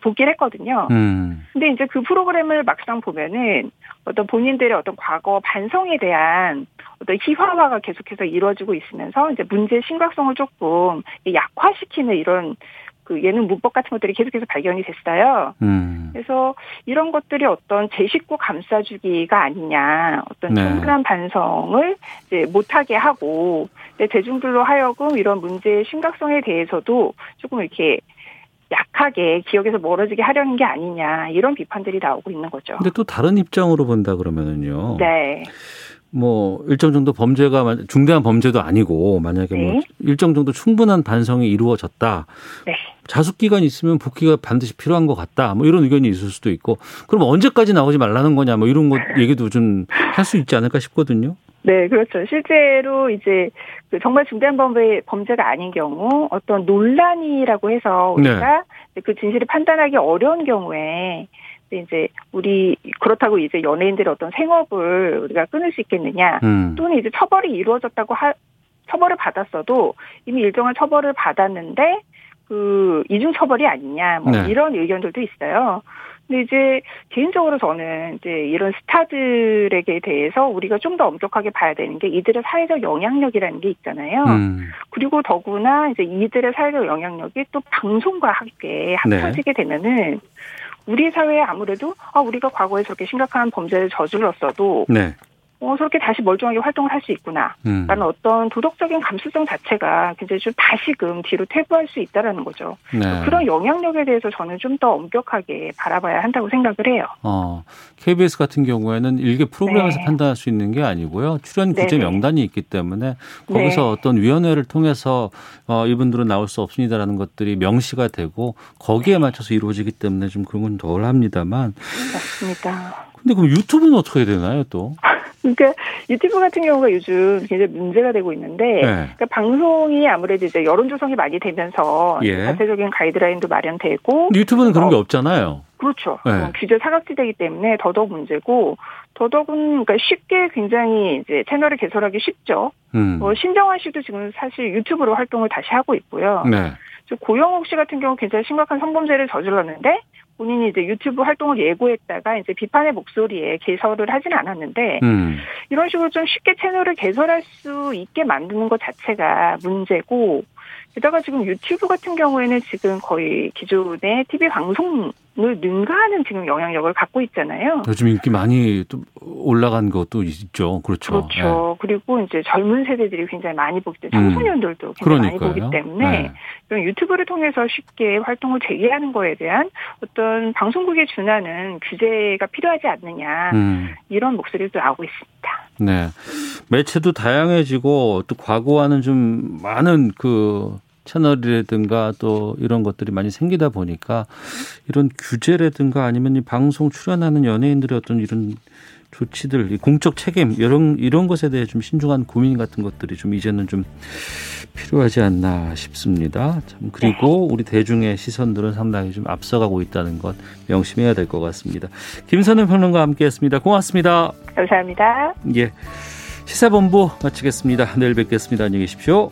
복귀를 했거든요. 음. 근데 이제 그 프로그램을 막상 보면은 어떤 본인들의 어떤 과거 반성에 대한 어떤 희화화가 계속해서 이루어지고 있으면서 이제 문제의 심각성을 조금 약화시키는 이런 그 예능 문법 같은 것들이 계속해서 발견이 됐어요. 음. 그래서 이런 것들이 어떤 제 식구 감싸주기가 아니냐, 어떤 네. 충분한 반성을 이제 못하게 하고, 대중들로 하여금 이런 문제의 심각성에 대해서도 조금 이렇게 약하게 기억에서 멀어지게 하려는 게 아니냐 이런 비판들이 나오고 있는 거죠. 근데 또 다른 입장으로 본다 그러면은요. 네. 뭐 일정 정도 범죄가 중대한 범죄도 아니고 만약에 뭐 네. 뭐 일정 정도 충분한 반성이 이루어졌다. 네. 자숙 기간이 있으면 복귀가 반드시 필요한 것 같다. 뭐 이런 의견이 있을 수도 있고 그럼 언제까지 나오지 말라는 거냐 뭐 이런 것 얘기도 좀 할 수 있지 않을까 싶거든요. 네, 그렇죠. 실제로 이제 그 정말 중대한 범죄, 범죄가 아닌 경우 어떤 논란이라고 해서 우리가 네. 그 진실을 판단하기 어려운 경우에 이제 우리 그렇다고 이제 연예인들의 어떤 생업을 우리가 끊을 수 있겠느냐 음. 또는 이제 처벌이 이루어졌다고 하 처벌을 받았어도 이미 일정한 처벌을 받았는데 그 이중 처벌이 아니냐 뭐 네. 이런 의견들도 있어요. 근데 이제 개인적으로 저는 이제 이런 스타들에게 대해서 우리가 좀 더 엄격하게 봐야 되는 게 이들의 사회적 영향력이라는 게 있잖아요. 음. 그리고 더구나 이제 이들의 사회적 영향력이 또 방송과 함께 합쳐지게 네. 되면은 우리 사회에 아무래도 아 우리가 과거에 저렇게 심각한 범죄를 저질렀어도 네. 어, 저렇게 다시 멀쩡하게 활동을 할 수 있구나. 음. 라는 어떤 도덕적인 감수성 자체가 굉장히 좀 다시금 뒤로 퇴보할 수 있다라는 거죠. 네. 그런 영향력에 대해서 저는 좀 더 엄격하게 바라봐야 한다고 생각을 해요. 어, KBS 같은 경우에는 일개 프로그램에서 네. 판단할 수 있는 게 아니고요. 출연 규제 네네. 명단이 있기 때문에 거기서 네. 어떤 위원회를 통해서 어, 이분들은 나올 수 없습니다라는 것들이 명시가 되고 거기에 맞춰서 이루어지기 때문에 좀 그런 건 덜 합니다만. 맞습니다. 근데 그럼 유튜브는 어떻게 되나요, 또? 그러니까 유튜브 같은 경우가 요즘 굉장히 문제가 되고 있는데 네. 그러니까 방송이 아무래도 이제 여론 조성이 많이 되면서 예. 자체적인 가이드라인도 마련되고 유튜브는 그런 게 없잖아요. 그렇죠. 네. 어, 규제 사각지대이기 때문에 더더욱 문제고 더더군 그러니까 쉽게 굉장히 이제 채널을 개설하기 쉽죠. 음. 어, 신정환 씨도 지금 사실 유튜브로 활동을 다시 하고 있고요. 네. 고영욱 씨 같은 경우 굉장히 심각한 성범죄를 저질렀는데 본인이 이제 유튜브 활동을 예고했다가 이제 비판의 목소리에 개설을 하진 않았는데 음. 이런 식으로 좀 쉽게 채널을 개설할 수 있게 만드는 것 자체가 문제고 게다가 지금 유튜브 같은 경우에는 지금 거의 기존의 TV 방송 을 능가하는 지금 영향력을 갖고 있잖아요. 요즘 인기 많이 또 올라간 것도 있죠. 그렇죠. 그렇죠. 네. 그리고 이제 젊은 세대들이 굉장히 많이 보기 때문에 청소년들도 음. 굉장히 그러니까요. 많이 보기 때문에 네. 유튜브를 통해서 쉽게 활동을 재개하는 거에 대한 어떤 방송국에 준하는 규제가 필요하지 않느냐 음. 이런 목소리도 나오고 있습니다. 네. 매체도 다양해지고 또 과거와는 좀 많은 그 채널이라든가 또 이런 것들이 많이 생기다 보니까 이런 규제라든가 아니면 이 방송 출연하는 연예인들의 어떤 이런 조치들, 공적 책임 이런 이런 것에 대해 좀 신중한 고민 같은 것들이 좀 이제는 좀 필요하지 않나 싶습니다. 참 그리고 우리 대중의 시선들은 상당히 좀 앞서가고 있다는 것 명심해야 될 것 같습니다. 김선우 평론가 함께했습니다. 고맙습니다. 감사합니다. 예, 시사본부 마치겠습니다. 내일 뵙겠습니다. 안녕히 계십시오.